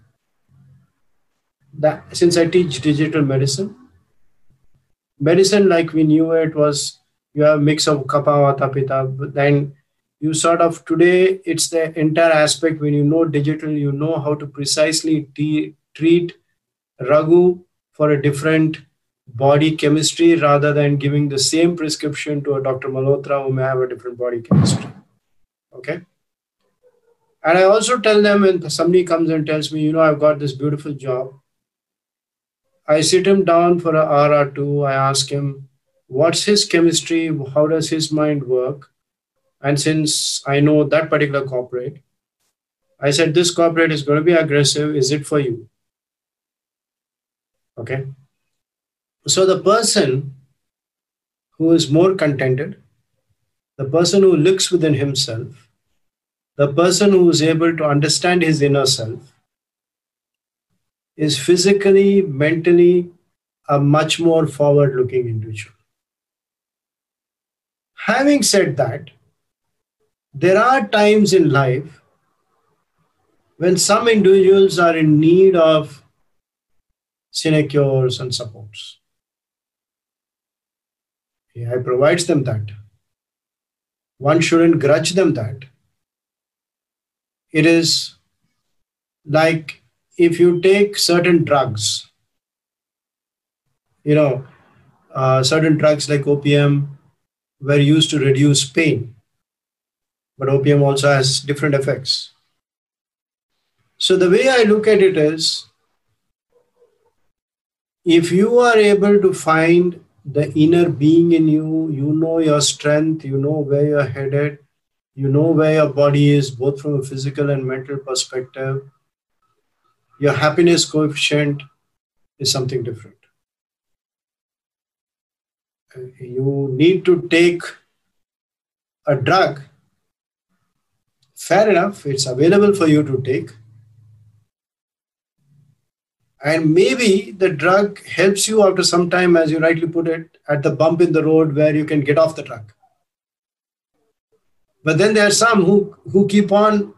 That since I teach digital medicine, medicine like we knew it was you have a mix of kapha vata pitta, but then you sort of today it's the entire aspect when you know digital, you know how to precisely t- treat Raghu for a different body chemistry rather than giving the same prescription to a Dr. Malhotra who may have a different body chemistry. Okay. And I also tell them when somebody comes and tells me, you know, I've got this beautiful job. I sit him down for an hour or two. I ask him, what's his chemistry? How does his mind work? And since I know that particular corporate, I said, this corporate is going to be aggressive. Is it for you? Okay. So the person who is more contented, the person who looks within himself, the person who is able to understand his inner self, is physically, mentally a much more forward looking individual. Having said that, there are times in life when some individuals are in need of sinecures and supports. AI provides them that. One shouldn't grudge them that. It is like if you take certain drugs, you know, uh, certain drugs like opium were used to reduce pain, but opium also has different effects. So the way I look at it is if you are able to find the inner being in you, you know your strength, you know where you're headed, you know where your body is, both from a physical and mental perspective, your happiness coefficient is something different. You need to take a drug. Fair enough, it's available for you to take and maybe the drug helps you after some time, as you rightly put it, at the bump in the road where you can get off the drug. But then there are some who, who keep on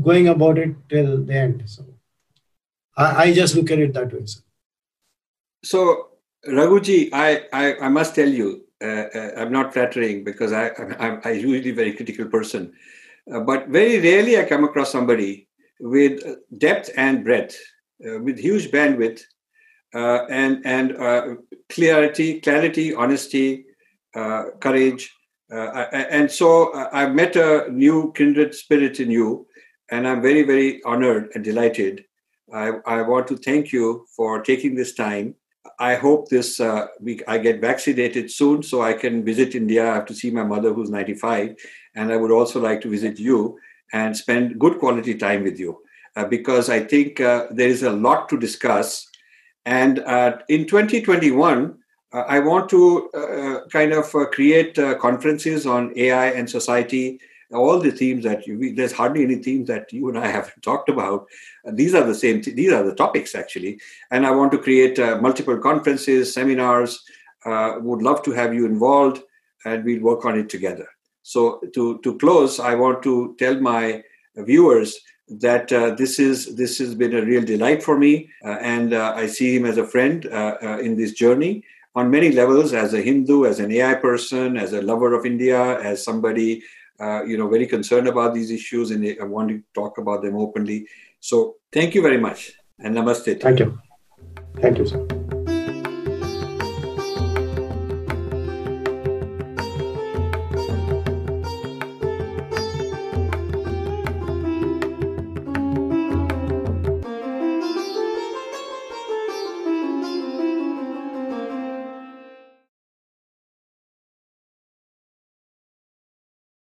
going about it till the end. So I, I just look at it that way. So, so Raghuji, I, I, I must tell you, uh, uh, I'm not flattering because I, I'm, I'm usually a very critical person. Uh, but very rarely I come across somebody with depth and breadth uh, with huge bandwidth uh, and and uh, clarity, clarity, honesty, courage. and so I've met a new kindred spirit in you, and I'm very, very honored and delighted. I, I want to thank you for taking this time. I hope this uh, week I get vaccinated soon so I can visit India. I have to see my mother who's 95, and I would also like to visit you and spend good quality time with you uh, because I think uh, there is a lot to discuss. And uh, in 2021, uh, I want to uh, kind of create conferences on AI and society. All the themes that you, there's hardly any themes that you and I haven't talked about. these are the same. Th- these are the topics actually. And I want to create multiple conferences, seminars. would love to have you involved, and we'll work on it together. So to to close, I want to tell my viewers that uh, this is this has been a real delight for me, uh, and uh, I see him as a friend uh, uh, in this journey on many levels. As a Hindu, as an AI person, as a lover of India, as somebody uh, you know very concerned about these issues and I want to talk about them openly. So thank you very much, and namaste. Thank you. Thank you, sir.